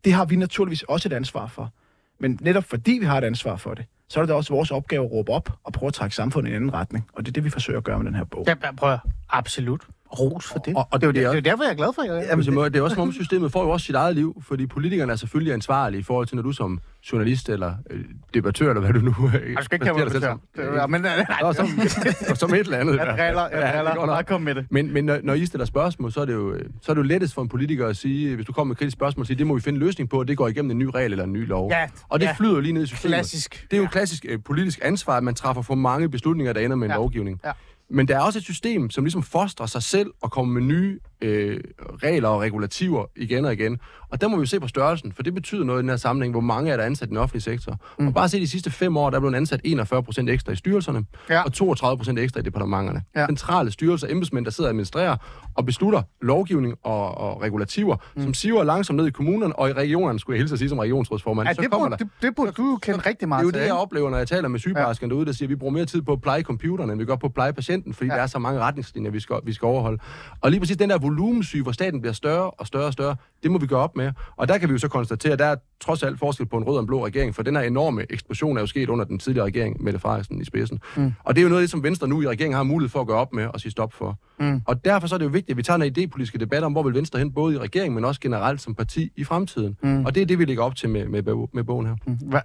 S4: Det har vi naturligvis også et ansvar for. Men netop fordi vi har et ansvar for det, så er det også vores opgave at råbe op og prøve at trække samfundet i en anden retning. Og det er det, vi forsøger at gøre med den her bog.
S1: Ja, prøv at- absolut. Ros for det.
S3: Og- og
S1: det, er jo,
S3: det
S1: det, det er jo derfor, jeg er glad for jer.
S3: Jamen, det, det er også som om systemet får jo også sit eget liv, fordi politikerne er selvfølgelig ansvarlige i forhold til, når du som journalist eller øh, debattør, eller hvad du nu... Øh,
S1: Jeg skal ikke kalde mig debattør. ja, men, øh,
S3: Nå, som, som et eller andet.
S1: Jeg driller, jeg
S3: Ja,
S1: driller. Bare kom med det.
S3: Men, men når, når I stiller spørgsmål, så er, det jo, øh, så er det jo lettest for en politiker at sige, hvis du kommer med et kritisk spørgsmål, sige, det må vi finde en løsning på, og det går igennem en ny regel eller en ny lov.
S1: Ja,
S3: og det
S1: ja.
S3: flyder jo lige ned i systemet.
S1: Klassisk.
S3: Det er jo et klassisk øh, politisk ansvar, at man træffer for mange beslutninger, der ender med en
S1: Ja.
S3: lovgivning.
S1: Ja.
S3: Men der er også et system, som ligesom fostrer sig selv og kommer med nye øh, regler og regulativer igen og igen. Og der må vi jo se på størrelsen, for det betyder noget i den her sammenhæng, hvor mange er der ansat i den offentlige sektor. Mm. Og bare se de sidste fem år, der er blevet ansat 41 procent ekstra i styrelserne,
S1: Ja.
S3: og 32 procent ekstra i departementerne.
S1: Ja.
S3: Centrale styrelser, embedsmænd, der sidder og administrerer og beslutter lovgivning og, og regulativer, mm. som siver langsomt ned i kommunerne, og i regionerne, skulle jeg hilse at sige som regionsrådsformand.
S1: Ja,
S3: så
S1: det, burde,
S3: der,
S1: det, det burde du jo kende rigtig
S3: det er
S1: meget
S3: jo det, jeg oplever, når jeg taler med sygeplejerskerne derude, der siger, at vi bruger mere tid på at pleje computeren, end vi gør på at pleje patienten, fordi
S1: Ja.
S3: ja. der er så mange retningslinjer, vi skal, vi skal overholde. Og lige præcis den der volumensyge, hvor staten bliver større og større og større, det må vi gøre op med. Og der kan vi jo så konstatere, at der er trods alt forskel på en rød og en blå regering, for den her enorme eksplosion er jo sket under den tidligere regering, Mette Frederiksen i spidsen. Mm. Og det er jo noget det, som Venstre nu i regeringen har mulighed for at gøre op med og sige stop for. Mm. Og derfor så er det jo vigtigt, at vi tager en idépolitiske debat om, hvor vil Venstre hen, både i regeringen, men også generelt som parti i fremtiden. Mm. Og det er det, vi lægger op til med, med, med bogen her.
S1: Hva,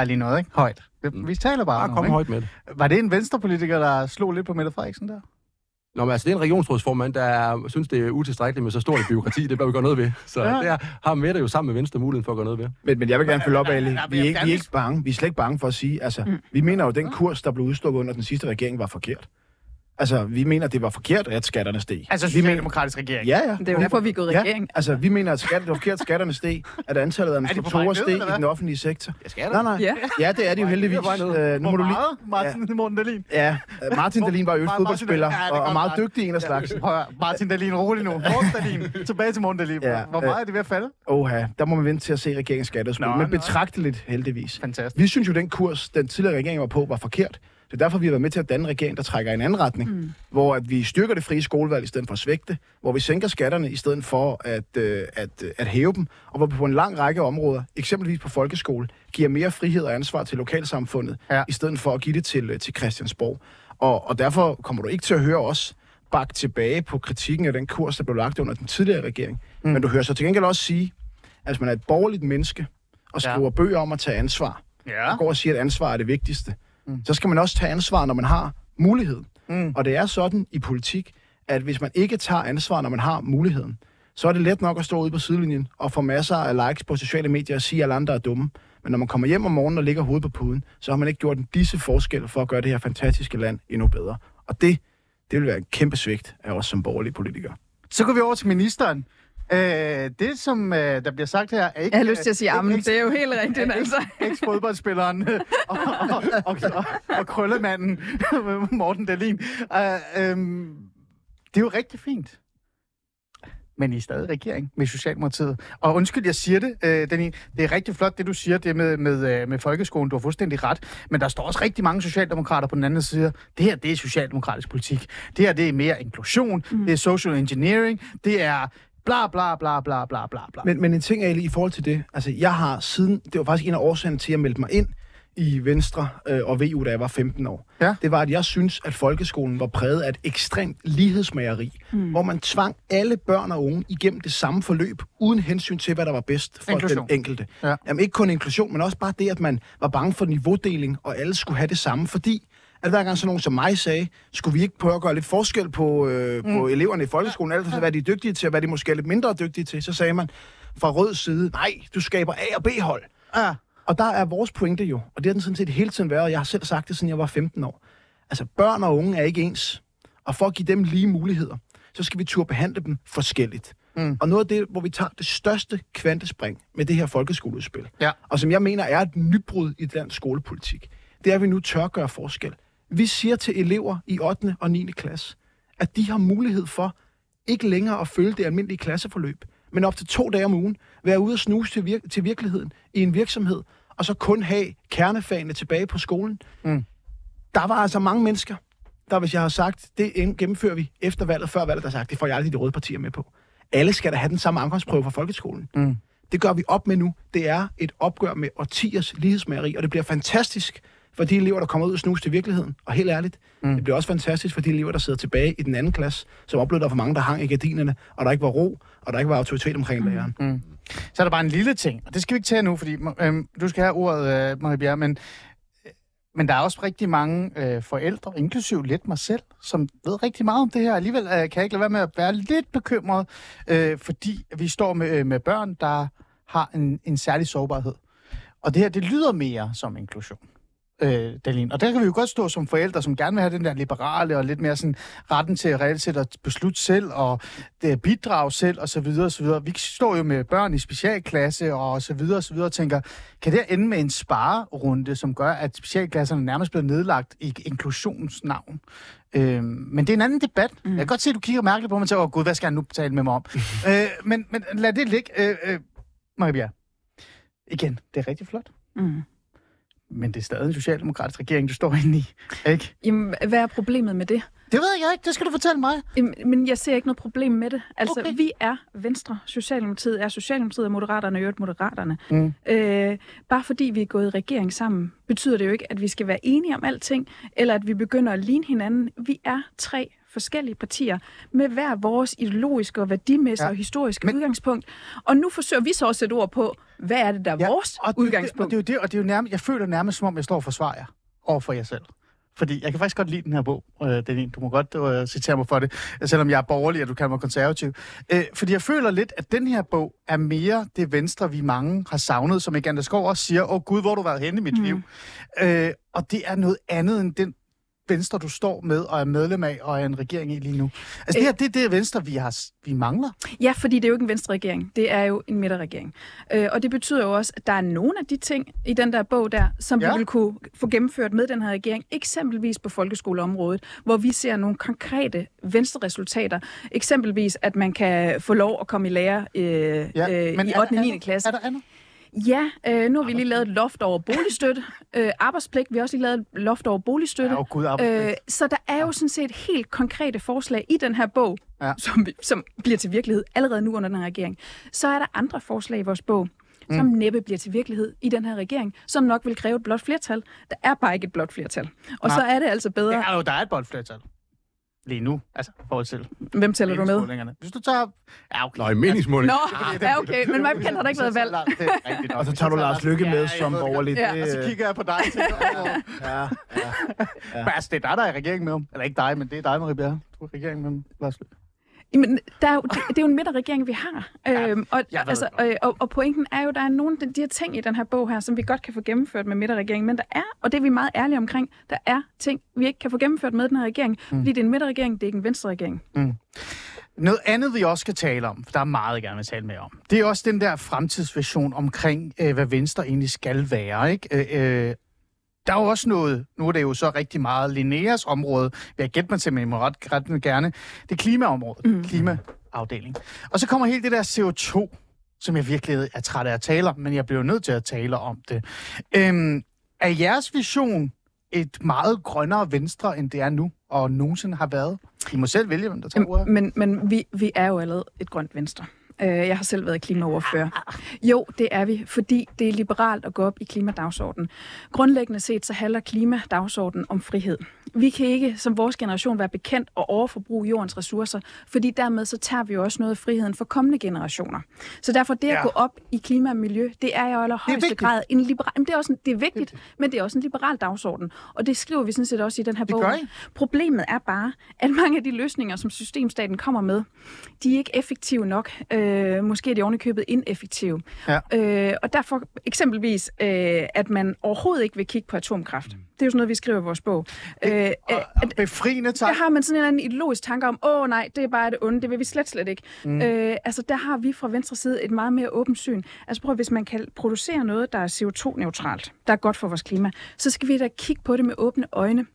S1: øh, lige noget, ikke? Højt. Det, vi taler bare,
S3: Bare
S1: om
S3: kom højt med det.
S1: Var det en venstrepolitiker, der slog lidt på Mette Frederiksen der?
S3: Nå, men altså, det er en regionsrådsformand, der er, synes, det er utilstrækkeligt med så stort et byråkrati. Det bør vi gøre noget ved. Så
S1: Ja.
S3: der har Mette jo sammen med Venstre muligheden for at gøre noget ved.
S4: Men, men jeg vil gerne følge op, Ali. Vi er, ikke, vi er ikke bange. Vi er slet ikke bange for at sige, altså, mm. vi mener jo, at den kurs, der blev udstukket under den sidste regering, var forkert. Altså, vi mener, det var forkert, at skatterne steg.
S1: Altså
S4: vi mener,
S1: socialdemokratisk regering.
S4: ja, ja.
S2: Det er jo derfor, vi er gået i regering.
S4: Ja, altså, vi mener, at skat, det var forkert, at skatterne steg, at antallet af administratorer steg i den offentlige sektor.
S3: Ja,
S4: Nej, nej.
S2: Ja.
S4: Ja, det er de jo heldigvis.
S1: Det
S4: Øh, nu må du lige...
S1: Martin ja. Morten Dahlin.
S4: Ja, øh, Martin Dahlin var jo fodboldspiller,
S1: Ja, det
S4: og, og meget dygtig en af slagsen.
S1: Høre, Martin Dahlin, rolig nu. Morten Dahlin. Tilbage til Morten Dahlin.
S4: Ja,
S1: Hvor
S4: øh,
S1: meget er det ved at falde?
S4: Oha, der må man vente til at se regeringens skatteudspil. Men betragteligt heldigvis.
S1: Fantastisk.
S4: Vi synes jo, den kurs, den tidligere regering var på, var forkert. Det er derfor, vi har været med til at danne en regering, der trækker i en anden retning. Mm. Hvor at vi styrker det frie skolevalg i stedet for at svække det. Hvor vi sænker skatterne i stedet for at, øh, at, øh, at hæve dem. Og hvor vi på en lang række områder, eksempelvis på folkeskole, giver mere frihed og ansvar til lokalsamfundet,
S1: Ja.
S4: i stedet for at give det til, øh, til Christiansborg. Og, og derfor kommer du ikke til at høre os bakke tilbage på kritikken af den kurs, der blev lagt under den tidligere regering. Mm. Men du hører så til gengæld også sige, at hvis man er et borgerligt menneske, og skriver ja. bøger om at tage ansvar,
S1: Ja.
S4: og går og siger, at ansvar er det vigtigste, mm. så skal man også tage ansvar, når man har muligheden.
S1: Mm.
S4: Og det er sådan i politik, at hvis man ikke tager ansvar, når man har muligheden, så er det let nok at stå ude på sidelinjen og få masser af likes på sociale medier og sige, at alle andre er dumme. Men når man kommer hjem om morgenen og ligger hovedet på puden, så har man ikke gjort en disse forskel for at gøre det her fantastiske land endnu bedre. Og det, det vil være en kæmpe svigt af os som borgerlige politikere.
S1: Så går vi over til ministeren. Øh, det, som øh, der bliver sagt her, er ikke...
S2: Jeg har lyst til at sige,
S1: øh,
S2: ammen, det er jo helt rigtigt, altså.
S1: eks-fodboldspilleren øh, og, og, og, og, og krøllemanden Morten Dahlin. Uh, øhm, det er jo rigtig fint. Men I er stadig regering med Socialdemokratiet. Og undskyld, jeg siger det, øh, Dahlin. Det er rigtig flot, det du siger, det med, med, øh, med folkeskolen. Du har fuldstændig ret. Men der står også rigtig mange socialdemokrater på den anden side. Det her, det er socialdemokratisk politik. Det her, det er mere inklusion. Mm. Det er social engineering. Det er bla bla bla bla bla bla bla.
S4: Men, men en ting, Ali, i forhold til det. Altså, jeg har siden... Det var faktisk en af årsagerne til, at jeg meldte mig ind i Venstre øh, og VU, da jeg var 15 år.
S1: Ja.
S4: Det var, at jeg synes, at folkeskolen var præget af et ekstremt lighedsmageri, mm. hvor man tvang alle børn og unge igennem det samme forløb, uden hensyn til, hvad der var bedst for
S1: Inklusion.
S4: den enkelte.
S1: Ja.
S4: Jamen, ikke kun inklusion, men også bare det, at man var bange for niveaudeling, og alle skulle have det samme, fordi at hver gang sådan nogen som mig sagde, skulle vi ikke prøve at gøre lidt forskel på, øh, mm. på eleverne i folkeskolen, alt efter hvad de er dygtige til, og hvad de måske er lidt mindre dygtige til, så sagde man fra rød side, nej, du skaber A- og B-hold.
S1: Ah,
S4: Og der er vores pointe jo, og det har den sådan set hele tiden været, og jeg har selv sagt det, siden jeg var 15 år. Altså, børn og unge er ikke ens. Og for at give dem lige muligheder, så skal vi turde behandle dem forskelligt. Mm. Og noget af det, hvor vi tager det største kvantespring med det her folkeskoleudspil,
S1: Ja.
S4: og som jeg mener er et nybrud i dansk skolepolitik, det er, at vi nu tør gøre forskel. Vi siger til elever i 8. og 9. klasse, at de har mulighed for ikke længere at følge det almindelige klasseforløb, men op til to dage om ugen være ude og snuse til, vir- til virkeligheden i en virksomhed og så kun have kernefagene tilbage på skolen.
S1: Mm.
S4: Der var altså mange mennesker, der hvis jeg har sagt, det gennemfører vi efter valget, før valget, der har sagt, det får jeg aldrig de røde partier med på. Alle skal da have den samme afgangsprøve fra folkeskolen.
S1: Mm.
S4: Det gør vi op med nu. Det er et opgør med årtiers lighedsmageri, og det bliver fantastisk for de elever, der kommer ud og snus til virkeligheden. Og helt ærligt, mm. det bliver også fantastisk for de elever, der sidder tilbage i den anden klasse, som oplevede, der for mange, der hang i gardinerne, og der ikke var ro, og der ikke var autoritet omkring læreren.
S1: Mm. Så er der bare en lille ting, og det skal vi ikke tage nu, fordi øhm, du skal have ordet, øh, Marie Bjerre, men, øh, men der er også rigtig mange øh, forældre, inklusiv lidt mig selv, som ved rigtig meget om det her. Alligevel øh, kan jeg ikke lade være med at være lidt bekymret, øh, fordi vi står med, øh, med børn, der har en, en særlig sårbarhed. Og det her, det lyder mere som inklusion øh, Dalin. Og der kan vi jo godt stå som forældre, som gerne vil have den der liberale og lidt mere sådan retten til at reelt set at beslutte selv og det, bidrage selv og så videre og så videre. Vi står jo med børn i specialklasse og så videre og så videre og tænker, kan det ende med en sparerunde, som gør, at specialklasserne nærmest bliver nedlagt i inklusionsnavn? Øh, men det er en anden debat. Mm. Jeg kan godt se, at du kigger mærkeligt på mig og tænker, åh gud, hvad skal han nu tale med mig om? øh, men, men lad det ligge. Øh, øh, Marie Bjerg. Igen, det er rigtig flot.
S2: Mm.
S1: Men det er stadig en socialdemokratisk regering, du står inde i, ikke?
S2: Jamen, hvad er problemet med det?
S1: Det ved jeg ikke, det skal du fortælle mig.
S2: Jamen, Men jeg ser ikke noget problem med det. Altså,
S1: Okay.
S2: okay. vi er Venstre, Socialdemokratiet er Socialdemokratiet, og Moderaterne er jo Moderaterne.
S1: Mm.
S2: Øh, bare fordi vi er gået i regering sammen, betyder det jo ikke, at vi skal være enige om alting, eller at vi begynder at ligne hinanden. Vi er tre forskellige partier med hver vores ideologiske og værdimæssige
S1: Ja.
S2: og historiske
S1: Men-
S2: udgangspunkt. Og nu forsøger vi så at sætte ord på, hvad er det, der er ja, vores
S1: og det, jo det-
S2: udgangspunkt.
S1: Og det er jo det, og det er jo nærmest, jeg føler nærmest, som om jeg står og forsvarer jer over for jer selv. Fordi jeg kan faktisk godt lide den her bog, øh, den ene. Du må godt øh, citere mig for det, selvom jeg er borgerlig, og du kalder mig konservativ. Øh, fordi jeg føler lidt, at den her bog er mere det venstre, vi mange har savnet, som Egander Skov også siger, åh gud, hvor har du været henne i mit mm. liv. Øh, og det er noget andet end den venstre, du står med og er medlem af og er en regering i lige nu. Altså det her, det er det venstre, vi, har, vi mangler.
S2: Ja, fordi det er jo ikke en venstre regering. Det er jo en midterregering. Øh, og det betyder jo også, at der er nogle af de ting i den der bog der, som
S1: Ja.
S2: vi vil kunne få gennemført med den her regering. Eksempelvis på folkeskoleområdet, hvor vi ser nogle konkrete venstre resultater. Eksempelvis, at man kan få lov at komme i lære øh, ja, øh, i
S1: er
S2: 8. og
S1: der
S2: 9.
S1: andet?
S2: klasse.
S1: Er der andet?
S2: Ja, øh, nu har vi lige lavet et loft over boligstøtte. Øh, arbejdspligt, vi har også lige lavet et loft over boligstøtte.
S1: Ja, oh, gud.
S2: Øh, så der er jo sådan set helt konkrete forslag i den her bog,
S1: Ja.
S2: som, vi- som bliver til virkelighed allerede nu under den her regering. Så er der andre forslag i vores bog, som næppe bliver til virkelighed i den her regering, som nok vil kræve et blot flertal. Der er bare ikke et blot flertal. Og
S1: Nej.
S2: så er det altså bedre.
S1: Ja, jo, der er et boldflertal. Lige nu, altså, forhold til
S2: Hvem tæller du med?
S1: Hvis du tager... Ja, okay.
S3: Nå, i meningsmåling.
S2: Nå, ja, okay, men mig bekendt har der ikke været valg.
S1: Det er rigtigt nok.
S4: Og så tager du Lars Lykke med som borgerlig.
S2: Ja,
S4: Det,
S1: Og så kigger jeg på dig og tænker, åh,
S4: ja,
S1: Men altså, det er dig, der er i regeringen med ham. Eller ikke dig, men det er dig, Marie Bjerre. Du er i regeringen med Lars Løkke.
S2: Jamen, der er jo, det, det er jo en midterregering, vi har.
S1: Ja,
S2: øhm, og,
S1: ved
S2: altså, øh, og, og pointen er jo, at der er nogle af de her ting i den her bog her, som vi godt kan få gennemført med midterregeringen, men der er, og det er vi meget ærlige omkring, der er ting, vi ikke kan få gennemført med den her regering, mm. fordi det er en midterregering, det er ikke en venstreregering.
S1: Noget andet, vi også skal tale om, for der er meget, jeg gerne vil tale med om, det er også den der fremtidsvision omkring, øh, hvad Venstre egentlig skal være. Ikke? Øh, øh, der er jo også noget, nu er det jo så rigtig meget Linneas område, jeg gætte mig til, men jeg må ret, ret gerne, det er klimaområdet, mm. klimaafdeling. Og så kommer helt det der CO2, som jeg virkelig er træt af at tale om, men jeg bliver nødt til at tale om det. Øhm, er jeres vision et meget grønnere venstre, end det er nu, og nogensinde har været? I må selv vælge, hvem der tager ordet.
S2: Men, men vi, vi er jo allerede et grønt venstre. Øh, Jeg har selv været klimaoverfører. Jo, det er vi, fordi det er liberalt at gå op i klimadagsordenen. Grundlæggende set så handler klimadagsordenen om frihed. Vi kan ikke som vores generation være bekendt og overforbruge jordens ressourcer, fordi dermed så tager vi jo også noget af friheden for kommende generationer. Så derfor det at
S1: Ja.
S2: gå op i klima og miljø, det er jo i allerhøjeste grad en liberal... Jamen, det er, også en, det er vigtigt, men det er også en liberal dagsorden. Og det skriver vi sådan set også i den her bog. Problemet er bare, at mange af de løsninger, som systemstaten kommer med, de er ikke effektive nok. Øh, måske er de ovenikøbet ineffektive.
S1: Ja.
S2: Øh, og derfor eksempelvis, øh, at man overhovedet ikke vil kigge på atomkraft. Det er jo sådan noget, vi skriver i vores bog. Øh, øh,
S1: Og, og befriende tak.
S2: der har man sådan en eller anden ideologisk tanke om, åh nej, det er bare det onde, det vil vi slet, slet ikke. Mm. Øh, altså der har vi fra venstre side et meget mere åbent syn. Altså prøv, hvis man kan producere noget, der er CO2-neutralt, der er godt for vores klima, så skal vi da kigge på det med åbne øjne.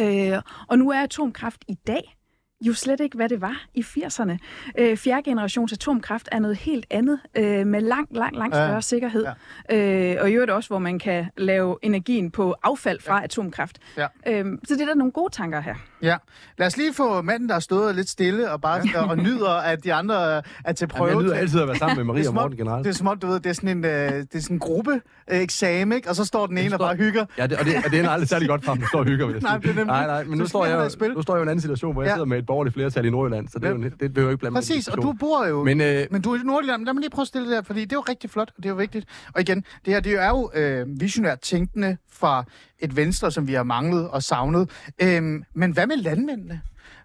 S2: Øh, og nu er atomkraft i dag jo slet ikke, hvad det var i 80'erne. Øh, fjerde generations atomkraft er noget helt andet, øh, med langt, langt, langt
S1: Ja.
S2: større ja. sikkerhed. Ja. Øh, og i øvrigt også, hvor man kan lave energien på affald fra ja. atomkraft.
S1: Ja.
S2: Øh, så det er der nogle gode tanker her.
S1: Ja. Lad os lige få manden, der har stået lidt stille og bare og, og nyder, at de andre er til prøve.
S3: Jamen, jeg nyder altid at være sammen med
S1: er
S3: og Morten generelt.
S1: Det er som om, du ved, det er sådan en, øh, det er sådan en gruppe øh, eksamen, ikke? Og så står den ene og
S3: står-
S1: bare hygger.
S3: Ja, det, og, det, og det ender aldrig særlig godt for ham, at står og hygger,
S1: Nej, det er nemlig-
S3: nej, nej, men nu står, jeg,
S1: der
S3: nu står jeg i en anden situation, hvor jeg
S1: Ja.
S3: sidder med et borgerligt flertal i Nordjylland, så det, er jo,
S1: Ja.
S3: det behøver ikke blande
S1: Præcis, og du bor jo...
S3: Men, øh,
S1: Men du er i Nordjylland, lad mig lige prøve at stille det der, fordi det er jo rigtig flot, og det er jo vigtigt. Og igen, det her det er jo øh, visionært tænkende fra et venstre, som vi har manglet og savnet. Øhm, men hvad med landmændene?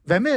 S1: Hvad med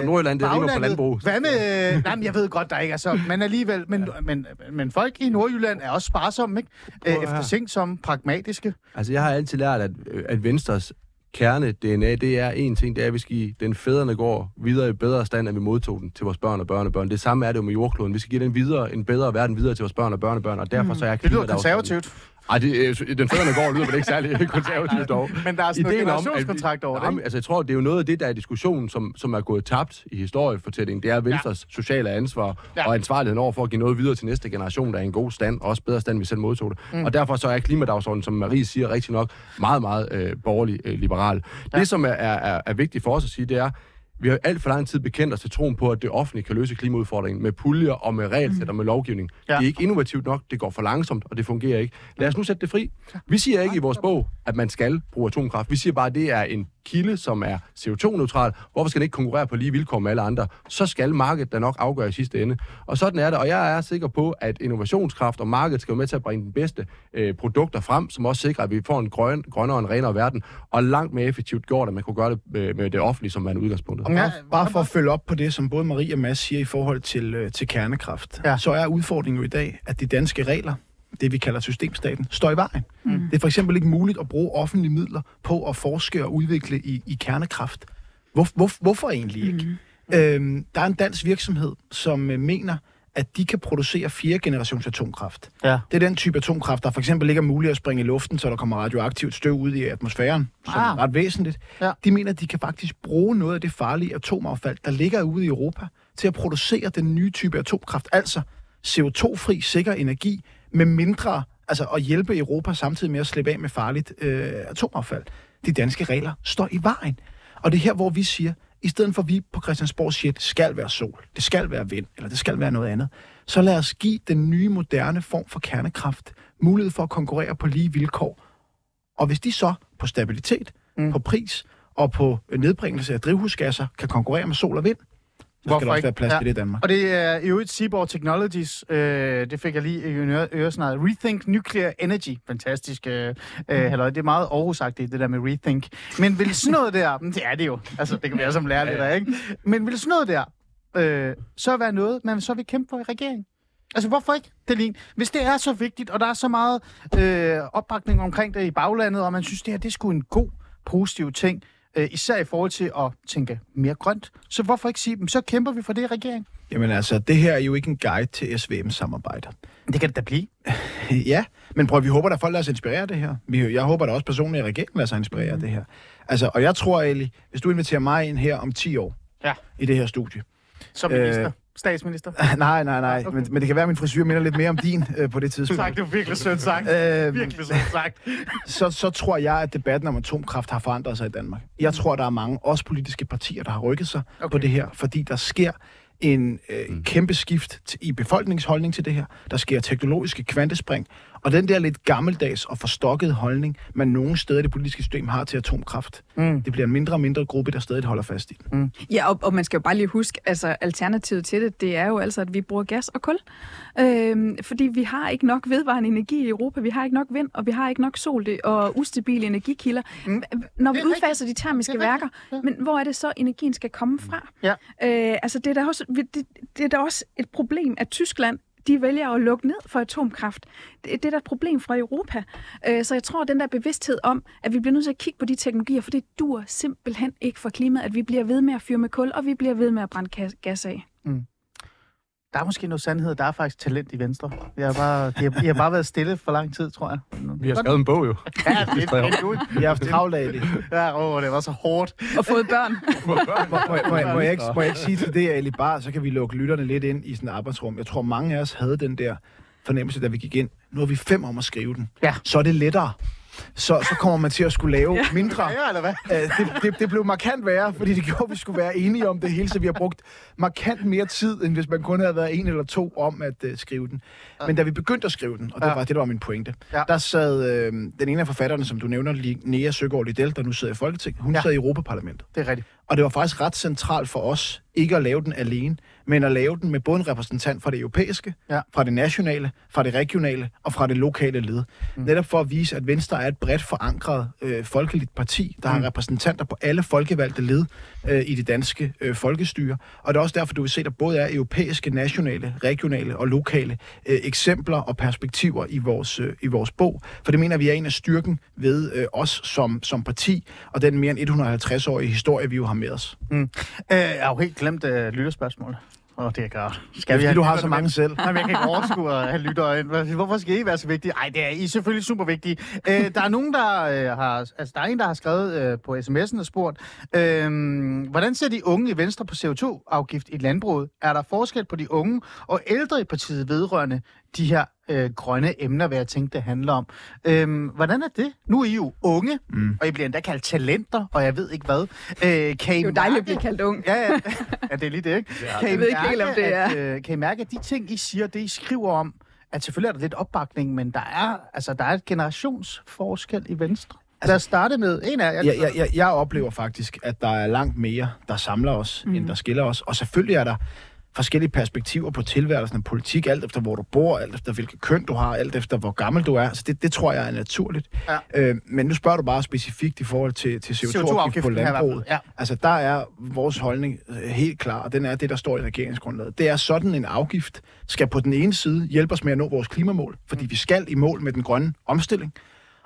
S1: øh,
S3: Nordjylland, det er på landbrug.
S1: Hvad med... Øh, nej, men jeg ved godt, der ikke er så... Men alligevel... Men, men, men folk i Nordjylland er også sparsomme, ikke? Øh, eftertænksomme, pragmatiske.
S3: Altså, jeg har altid lært, at, øh, at Venstres kerne-DNA, det er en ting, det er, at vi skal give den fædrene går videre i bedre stand, end vi modtog den til vores børn og børnebørn. Det samme er det jo med jordkloden. Vi skal give den videre, en bedre verden videre til vores børn og børnebørn, og derfor så er
S1: Mm. Det lyder konservativt.
S3: Ej, det, øh, den fædrene går lyder vel ikke særlig konservativt dog.
S1: Men der er sådan noget
S3: Ideen vi-
S1: generationskontrakt over det, ikke?
S3: Altså, jeg tror, det er jo noget af det, der er diskussionen, som, som er gået tabt i historiefortællingen. Det er Venstres ja. sociale ansvar
S1: Ja.
S3: og ansvarligheden over for at give noget videre til næste generation, der er i en god stand, og også bedre stand, end vi selv modtog det. Mm. Og derfor så er klimadagsordenen, som Marie siger rigtig nok, meget, meget øh, borgerlig øh, liberal. Ja. Det, som er, er, er vigtigt for os at sige, det er, vi har alt for lang tid bekendt os til troen på, at det offentlige kan løse klimaudfordringen med puljer og med regelsæt og med lovgivning.
S1: Ja.
S3: Det er ikke innovativt nok, det går for langsomt, og det fungerer ikke. Lad os nu sætte det fri. Vi siger ikke i vores bog, at man skal bruge atomkraft. Vi siger bare, at det er en kilde, som er CO2-neutral. Hvorfor skal den ikke konkurrere på lige vilkår med alle andre? Så skal markedet da nok afgøre i sidste ende. Og sådan er det, og jeg er sikker på, at innovationskraft og markedet skal være med til at bringe den bedste øh, produkter frem, som også sikrer, at vi får en grøn, grønnere og en renere verden, og langt mere effektivt gjort, at man kunne gøre det med, med det offentlige, som er en udgangspunkt.
S1: Ja,
S4: Bare, bare for at følge op på det, som både Marie og Mads siger i forhold til, øh, til kernekraft,
S1: ja.
S4: så er udfordringen jo i dag, at de danske regler, det vi kalder systemstaten, står i vejen. Mm. Det er for eksempel ikke muligt at bruge offentlige midler på at forske og udvikle i, i kernekraft. Hvor, hvor, hvorfor egentlig ikke? Mm. Øhm, der er en dansk virksomhed, som øh, mener, at de kan producere fire generations atomkraft.
S1: Ja.
S4: Det er den type atomkraft, der for eksempel ikke er muligt at springe i luften, så der kommer radioaktivt støv ud i atmosfæren, som
S1: Ah.
S4: er ret væsentligt.
S1: Ja.
S4: De mener, at de kan faktisk bruge noget af det farlige atomaffald, der ligger ude i Europa, til at producere den nye type atomkraft, altså CO2-fri sikker energi med mindre, altså at hjælpe Europa samtidig med at slippe af med farligt øh, atomaffald. De danske regler står i vejen. Og det er her, hvor vi siger, i stedet for at vi på Christiansborg siger, at det skal være sol, det skal være vind, eller det skal være noget andet, så lad os give den nye, moderne form for kernekraft mulighed for at konkurrere på lige vilkår. Og hvis de så på stabilitet, mm. på pris og på nedbringelse af drivhusgasser kan konkurrere med sol og vind, så skal der også være plads ja. til det i Danmark.
S1: Og det er i øvrigt Seaborg Technologies, øh, det fik jeg lige i øre- øresnaret. Rethink Nuclear Energy. Fantastisk. Øh, øh, halløj. det er meget Aarhus-agtigt, det der med rethink. Men vil sådan noget der, det er det jo, altså det kan vi alle sammen lære det der, ikke? Men vil sådan noget der, øh, så være noget, man så vil kæmpe for i regeringen? Altså, hvorfor ikke, Delin? Hvis det er så vigtigt, og der er så meget øh, opbakning omkring det i baglandet, og man synes, det her det er sgu en god, positiv ting, øh, især i forhold til at tænke mere grønt, så hvorfor ikke sige, "Men så kæmper vi for det i regeringen?
S4: Jamen altså, det her er jo ikke en guide til SVM-samarbejder.
S1: Det kan det da blive.
S4: ja, men prøv, vi håber, at folk lader sig inspirere af det her. Jeg håber da også personligt, at regeringen lader sig inspirere af det her. Altså, og jeg tror, Eli, hvis du inviterer mig ind her om 10 år
S1: Ja.
S4: i det her studie.
S1: Som
S4: Øh,
S1: minister. Statsminister.
S4: nej, nej, nej,
S1: Okay.
S4: men, men det kan være, at min frisyr minder lidt mere om din øh, på det tidspunkt.
S1: Tak, det var virkelig sødt sagt.
S4: Øh,
S1: Virkelig sødt sagt.
S4: så, så tror jeg, at debatten om atomkraft har forandret sig i Danmark. Jeg tror, der er mange, også politiske partier, der har rykket sig okay. på det her, fordi der sker en øh, mm. kæmpe skift i befolkningsholdning til det her. Der sker teknologiske kvantespring, og den der lidt gammeldags og forstokkede holdning, man nogle steder i det politiske system har til atomkraft, mm. det bliver en mindre og mindre gruppe, der stadig holder fast i den.
S2: Ja, og, og man skal jo bare lige huske, altså alternativet til det, det er jo altså, at vi bruger gas og kul. Øhm, fordi vi har ikke nok vedvarende energi i Europa, vi har ikke nok vind, og vi har ikke nok sol det- og ustabile energikilder. Mm. Når vi
S1: er
S2: udfaser de termiske
S1: er
S2: værker, men hvor er det så, energien skal komme fra?
S1: Ja.
S2: Øh, altså, det er, da også, det, det er da også et problem, at Tyskland de vælger at lukke ned for atomkraft. Det, det er da et problem fra Europa. Øh, så jeg tror, at den der bevidsthed om, at vi bliver nødt til at kigge på de teknologier, for det dur simpelthen ikke for klimaet, at vi bliver ved med at fyre med kul, og vi bliver ved med at brænde gas- af. Mm.
S1: Der er måske noget sandhed. Der er faktisk talent i Venstre. Jeg har bare, har, de har bare været stille for lang tid, tror jeg.
S3: Vi har skrevet en bog jo.
S1: Ja, det er ud.
S4: Vi har haft travlt af det.
S1: Ja, åh, det var så hårdt.
S2: Og fået børn.
S4: Må, må, må, jeg, må, jeg ikke, må jeg ikke sige til det, Ali, bare så kan vi lukke lytterne lidt ind i sådan et arbejdsrum. Jeg tror, mange af os havde den der fornemmelse, da vi gik ind. Nu er vi fem om at skrive den.
S1: Ja.
S4: Så er det lettere. Så, så kommer man til at skulle lave mindre.
S1: Ja, eller hvad?
S4: Øh, det, det, det blev markant værre, fordi det gjorde, at vi skulle være enige om det hele, så vi har brugt markant mere tid, end hvis man kun havde været en eller to om at uh, skrive den. Men da vi begyndte at skrive den, og det
S1: Ja.
S4: var det, der var min pointe,
S1: Ja.
S4: der sad øh, den ene af forfatterne, som du nævner, Linnea Søgaard Liddell, der nu sidder i Folketinget, hun
S1: Ja.
S4: ja. sad i Europaparlamentet.
S1: Det er rigtigt.
S4: Og det var faktisk ret centralt for os, ikke at lave den alene, men at lave den med både en repræsentant fra det europæiske,
S1: Ja.
S4: fra det nationale, fra det regionale og fra det lokale led. Mm. Netop for at vise, at Venstre er et bredt forankret øh, folkeligt parti, der mm. har repræsentanter på alle folkevalgte led øh, i det danske øh, folkestyre. Og det er også derfor, du vil se, at der både er europæiske, nationale, regionale og lokale øh, eksempler og perspektiver i vores, øh, i vores bog. For det mener vi er en af styrken ved øh, os som, som parti, og den mere end 150-årige historie, vi jo har med os.
S1: Øh, jeg har jo helt glemt uh, lytterspørgsmålet. Åh, oh, det er godt. Skal
S4: er, fordi du har så
S1: med?
S4: mange selv.
S1: Jamen, jeg kan ikke overskue at have lyttere ind. Hvorfor skal I være så vigtige? Ej, det er I er selvfølgelig super vigtige. Øh, der er nogen, der øh, har... Altså, der er en, der har skrevet øh, på sms'en og spurgt, øh, hvordan ser de unge i Venstre på CO2-afgift i landbruget? Er der forskel på de unge og ældre i partiet vedrørende de her øh, grønne emner, hvad jeg tænkte, det handler om? Øh, hvordan er det? Nu er I jo unge, mm. og I bliver endda kaldt talenter, og jeg ved ikke hvad. Øh, kan I
S2: Det er jo dejligt
S1: mærke-
S2: at blive kaldt ung.
S1: Ja, ja. ja, det er lige det, ikke? Kan I
S2: Jeg ved ikke helt, om det er.
S1: At, øh, kan I mærke, at de ting, I siger, det I skriver om, at selvfølgelig er der lidt opbakning, men der er, altså, der er et generationsforskel i Venstre. Altså, Lad os starte med en af jer.
S4: Jeg, jeg, jeg, jeg oplever faktisk, at der er langt mere, der samler os, mm. end der skiller os. Og selvfølgelig er der forskellige perspektiver på tilværelsen af politik, alt efter hvor du bor, alt efter hvilket køn du har, alt efter hvor gammel du er. Så det, det tror jeg er naturligt.
S1: Ja.
S4: Øh, men nu spørger du bare specifikt i forhold til, til CO2-afgift på
S1: CO2-afgiften her i hvert fald,
S4: landbruget.
S1: ja.
S4: Altså der er vores holdning øh, helt klar, og den er det, der står i regeringsgrundlaget. Det er sådan en afgift skal på den ene side hjælpe os med at nå vores klimamål, fordi
S1: Mm.
S4: vi skal i mål med den grønne omstilling.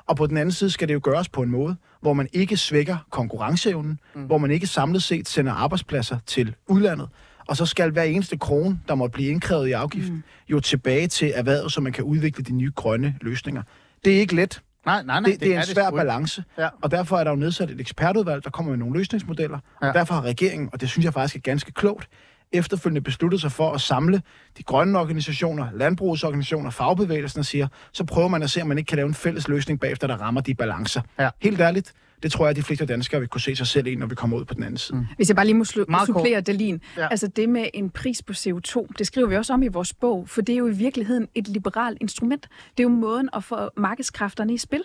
S4: Og på den anden side skal det jo gøres på en måde, hvor man ikke svækker konkurrenceevnen, mm. hvor man ikke samlet set sender arbejdspladser til udlandet, og så skal hver eneste krone, der måtte blive indkrævet i afgift, mm. jo tilbage til erhvervet, så man kan udvikle de nye grønne løsninger. Det er ikke let.
S1: Nej, nej, nej.
S4: Det, det er en svær
S1: sgu ikke.
S4: balance,
S1: Ja.
S4: og derfor er der jo nedsat et ekspertudvalg, der kommer med nogle løsningsmodeller,
S1: Ja.
S4: og derfor har regeringen, og det synes jeg faktisk er ganske klogt, efterfølgende besluttet sig for at samle de grønne organisationer, landbrugsorganisationer, fagbevægelsen og siger, så prøver man at se, om man ikke kan lave en fælles løsning bagefter, der rammer de balancer.
S1: Ja.
S4: Helt ærligt, det tror jeg, at de fleste danskere vil kunne se sig selv i, når vi kommer ud på den anden side. Mm.
S2: Hvis jeg bare lige må slu- supplere det lige.
S1: Ja.
S2: Altså det med en pris på CO2, det skriver vi også om i vores bog, for det er jo i virkeligheden et liberalt instrument. Det er jo måden at få markedskræfterne i spil.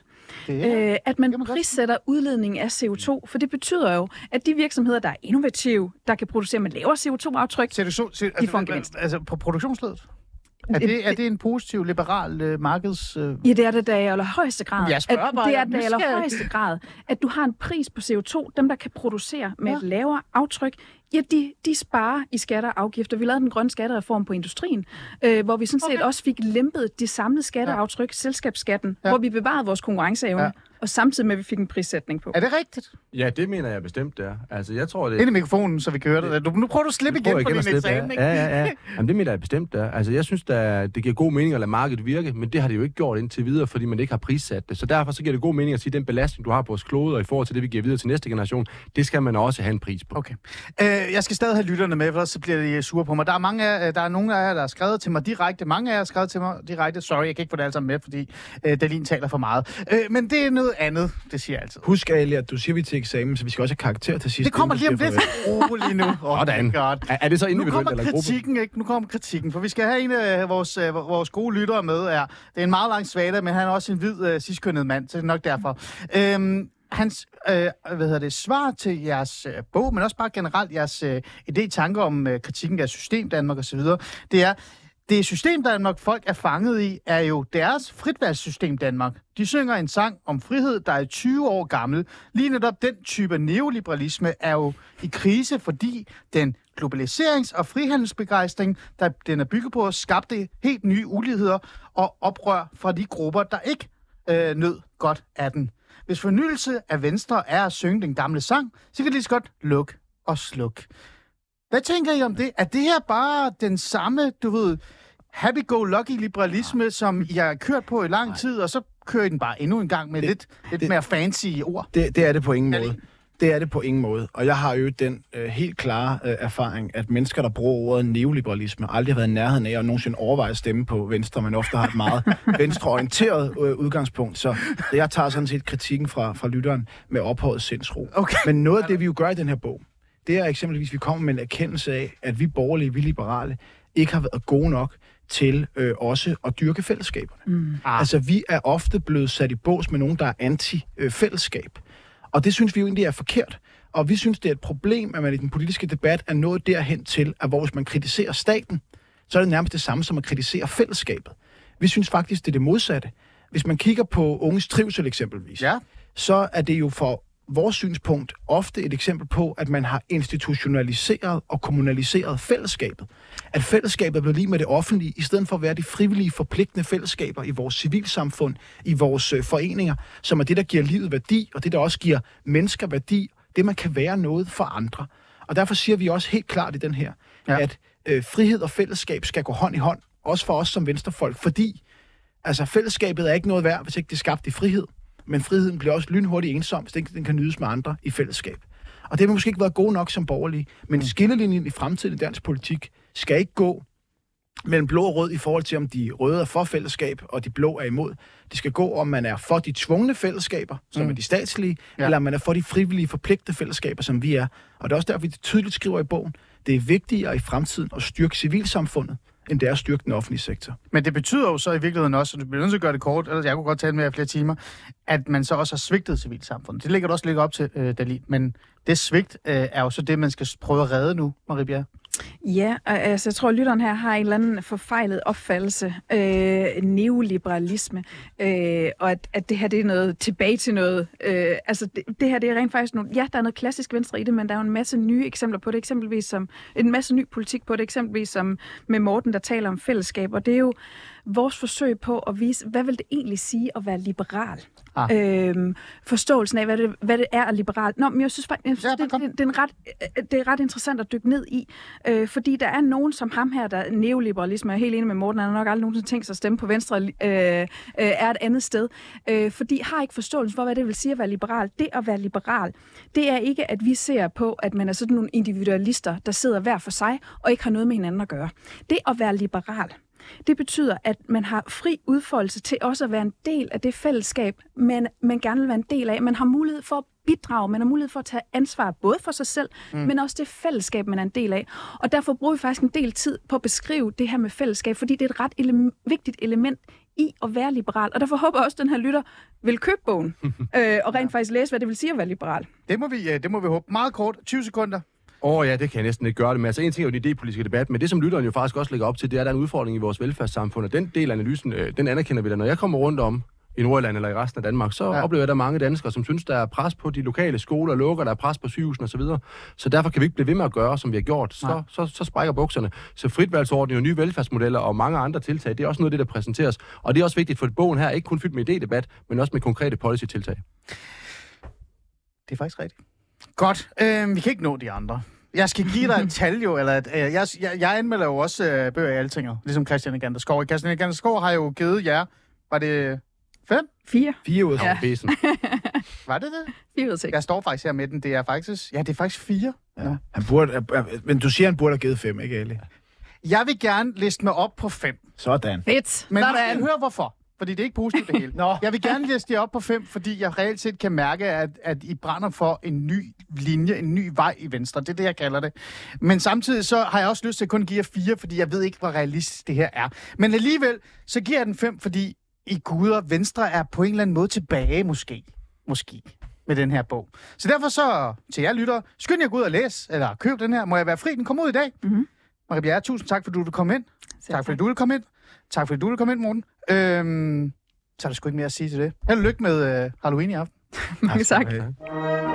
S1: Det er-
S2: Øh, at man
S1: man
S2: prissætter udledningen af CO2, for det betyder jo, at de virksomheder, der er innovative, der kan producere med lavere CO2-aftryk,
S1: Ser du så, ser,
S2: De får en
S1: altså,
S2: gevinst.
S1: altså, på produktionsledet? Er det, er det en positiv, liberal øh, markeds... Øh...
S2: Ja, det er det da i allerhøjeste grad.
S1: Jeg spørger
S2: at,
S1: bare,
S2: det er det i allerhøjeste grad, at du har en pris på CO2. Dem, der kan producere med
S1: ja.
S2: et lavere aftryk, ja, de, de sparer i skatter og afgifter. Vi lavede den grønne skattereform på industrien, øh, hvor vi sådan set
S1: Okay.
S2: også fik lempet det samlede skatteaftryk, ja. selskabsskatten,
S1: Ja.
S2: hvor vi bevarede vores konkurrenceevne,
S1: Ja.
S2: og samtidig med, at vi fik en prissætning på.
S1: Er det rigtigt?
S3: Ja, det mener jeg bestemt, det er. Altså, jeg tror, det...
S1: Ind i mikrofonen, så vi kan høre det. Du, nu prøver du at slippe igen
S3: igen
S1: din
S3: at slippe,
S1: eksamen, ikke?
S3: ja. Ja, ja, ja. Jamen, det mener jeg bestemt, det er. Altså, jeg synes, der, det giver god mening at lade markedet virke, men det har det jo ikke gjort indtil videre, fordi man ikke har prissat det. Så derfor så giver det god mening at sige, at den belastning, du har på vores klode, og i forhold til det, vi giver videre til næste generation, det skal man også have en pris på.
S1: Okay. Øh, jeg skal stadig have lytterne med, for ellers så bliver de sure på mig. Der er, mange af, der er nogle af jer, der har skrevet til mig direkte. Mange af jer har skrevet til mig direkte. Sorry, jeg kan ikke få det alt sammen med, fordi øh, Dalin taler for meget. Øh, men det er noget andet, det siger jeg altid.
S4: Husk, Ali, at du siger, vi til eksamen, så vi skal også have karakter til sidst.
S1: Det kommer lige om lidt. Rolig nu. Oh,
S3: Sådan.
S1: God.
S3: Er, er det så individuelt eller gruppe?
S1: kritikken, ikke? Nu kommer kritikken, for vi skal have en af vores, øh, vores gode lyttere med. Er, det er en meget lang svada, men han er også en hvid, øh, mand, så det er nok derfor. Øhm, hans øh, hvad hedder det, svar til jeres øh, bog, men også bare generelt jeres øh, idé, tanker om øh, kritikken af system Danmark osv., det er, det system Danmark, folk er fanget i, er jo deres fritvalgssystem Danmark. De synger en sang om frihed, der er 20 år gammel. Lige netop den type neoliberalisme er jo i krise, fordi den globaliserings- og frihandelsbegejstring, der den er bygget på, skabte helt nye uligheder og oprør fra de grupper, der ikke øh, nød godt af den. Hvis fornyelse af Venstre er at synge den gamle sang, så kan det lige så godt lukke og slukke. Hvad tænker I om det? Er det her bare den samme, du ved, happy-go-lucky liberalisme, som I har kørt på i lang Nej. tid, og så kører I den bare endnu en gang med det, lidt, lidt
S4: det-
S1: mere fancy ord?
S4: Det, det er det på ingen måde. Det er det på ingen måde. Og jeg har jo den øh, helt klare øh, erfaring, at mennesker, der bruger ordet neoliberalisme, aldrig har været i nærheden af at nogensinde overveje at stemme på Venstre, men ofte har et meget venstreorienteret øh, udgangspunkt. Så jeg tager sådan set kritikken fra, fra lytteren med ophøjet sindsro.
S1: Okay.
S4: Men noget af det, vi jo gør i den her bog, det er eksempelvis, at vi kommer med en erkendelse af, at vi borgerlige, vi liberale, ikke har været gode nok til øh, også at dyrke fællesskaberne. Mm.
S1: Ah.
S4: Altså, vi er ofte blevet sat i bås med nogen, der er anti-fællesskab. Og det synes vi jo egentlig er forkert. Og vi synes, det er et problem, at man i den politiske debat er nået derhen til, at hvor hvis man kritiserer staten, så er det nærmest det samme som at kritisere fællesskabet. Vi synes faktisk, det er det modsatte. Hvis man kigger på unges trivsel eksempelvis,
S1: Ja.
S4: så er det jo for vores synspunkt ofte et eksempel på, at man har institutionaliseret og kommunaliseret fællesskabet. At fællesskabet er blevet lige med det offentlige, i stedet for at være de frivillige, forpligtende fællesskaber i vores civilsamfund, i vores øh, foreninger, som er det, der giver livet værdi, og det, der også giver mennesker værdi, det man kan være noget for andre. Og derfor siger vi også helt klart i den her,
S1: ja.
S4: at øh, frihed og fællesskab skal gå hånd i hånd, også for os som venstrefolk, fordi altså, fællesskabet er ikke noget værd, hvis ikke det er skabt i frihed. Men friheden bliver også lynhurtigt ensom, hvis ikke den kan nydes med andre i fællesskab. Og det har måske ikke været gode nok som borgerlige. Men skillelinjen i fremtiden i dansk politik skal ikke gå mellem blå og rød i forhold til, om de røde er for fællesskab, og de blå er imod. Det skal gå, om man er for de tvungne fællesskaber, som mm. er de statslige,
S1: ja.
S4: eller om man er for de frivillige, forpligtede fællesskaber, som vi er. Og det er også derfor, vi tydeligt skriver i bogen, det er vigtigere i fremtiden at styrke civilsamfundet, end det er at styrke den offentlige sektor.
S1: Men det betyder jo så i virkeligheden også, og du bliver nødt til at gøre det kort, ellers jeg kunne godt tale med jer flere timer, at man så også har svigtet civilsamfundet. Det ligger du også lidt op til, øh, Dalin. Men det svigt øh, er jo så det, man skal prøve at redde nu, Marie Bjerre.
S2: Ja, altså, jeg tror, at lytteren her har en eller anden forfejlet opfattelse. Øh, neoliberalisme. Øh, og at, at det her det er noget tilbage til noget. Øh, altså, det, det her det er rent faktisk nogle... Ja, der er noget klassisk venstre i det, men der er jo en masse nye eksempler på det. Eksempelvis som... En masse ny politik på det. Eksempelvis som med Morten, der taler om fællesskab. Og det er jo vores forsøg på at vise, hvad vil det egentlig sige at være liberal?
S1: Ah.
S2: Øhm, forståelsen af, hvad det, hvad det er at liberal. Nå, men jeg synes faktisk,
S1: Ja,
S2: det, det, det, er en ret, øh, det er ret interessant at dykke ned i, øh, fordi der er nogen som ham her, der er neoliberalisme, jeg er helt enig med Morten, han har nok aldrig nogensinde tænkt sig at stemme på Venstre, øh, øh, er et andet sted, øh, fordi har ikke forståelse for, hvad det vil sige at være liberal. Det at være liberal, det er ikke, at vi ser på, at man er sådan nogle individualister, der sidder hver for sig, og ikke har noget med hinanden at gøre. Det at være liberal, det betyder, at man har fri udfoldelse til også at være en del af det fællesskab, man, man gerne vil være en del af. Man har mulighed for at bidrage, man har mulighed for at tage ansvar både for sig selv, mm. men også det fællesskab, man er en del af. Og derfor bruger vi faktisk en del tid på at beskrive det her med fællesskab, fordi det er et ret ele- vigtigt element i at være liberal. Og derfor håber jeg også, at den her lytter vil købe bogen, øh, og rent faktisk læse, hvad det vil sige at være liberal.
S1: Det må vi, øh, det må vi håbe. Meget kort, 20 sekunder.
S3: Åh oh, ja, det kan jeg næsten ikke gøre det med. Altså en ting er jo den idépolitiske debat, men det som lytteren jo faktisk også lægger op til, det er, at der er en udfordring i vores velfærdssamfund, og den del af analysen, øh, den anerkender vi da. Når jeg kommer rundt om i Nordjylland eller i resten af Danmark, så
S1: Ja.
S3: oplever jeg, at der er mange danskere, som synes, der er pres på de lokale skoler, lukker, der er pres på sygehusene osv. Så, så derfor kan vi ikke blive ved med at gøre, som vi har gjort.
S1: Nej.
S3: Så, så, så sprækker bukserne. Så fritvalgsordning og nye velfærdsmodeller og mange andre tiltag, det er også noget af det, der præsenteres. Og det er også vigtigt, for bogen her er ikke kun fyldt med idédebat, men også med konkrete policy-tiltag.
S1: Det er faktisk rigtigt. Godt. Øh, vi kan ikke nå de andre. Jeg skal give dig et tal jo, eller et, øh, jeg, jeg, jeg anmelder jo også øh, bøger i Altinget, ligesom Christian Egander Skov. Christian Egander Skov har jo givet jer, var det fem?
S2: Fire.
S4: Fire ud af
S3: Ja. Besen.
S1: Var det det?
S2: Fire ud af seks.
S1: Jeg står faktisk her med den. Det er faktisk, ja, det er faktisk fire.
S4: Ja. Han burde, men du siger, han burde have givet fem, ikke Ali?
S1: Jeg vil gerne liste mig op på fem.
S4: Sådan.
S2: Fedt.
S1: Men
S2: Sådan.
S1: høre hvorfor. Fordi det er ikke positivt det hele.
S4: Nå.
S1: Jeg vil gerne liste jer op på fem, fordi jeg reelt set kan mærke, at, at I brænder for en ny linje, en ny vej i Venstre. Det er det, jeg kalder det. Men samtidig så har jeg også lyst til at kun give jer fire, fordi jeg ved ikke, hvor realistisk det her er. Men alligevel, så giver jeg den fem, fordi I guder, Venstre er på en eller anden måde tilbage, måske. Måske med den her bog. Så derfor så, til jer lyttere, skynd jer gå ud og læse, eller køb den her. Må jeg være fri? Den kommer ud i dag.
S2: Mhm.
S1: Marie Bjerre, tusind tak, fordi du vil komme ind.
S2: Selv
S1: Tak fordi du vil komme ind. Tak fordi du vil komme ind, Morten. Øhm, så er der sgu ikke mere at sige til det. Held og lykke med øh, Halloween i aften.
S2: Mange tak.
S4: Okay.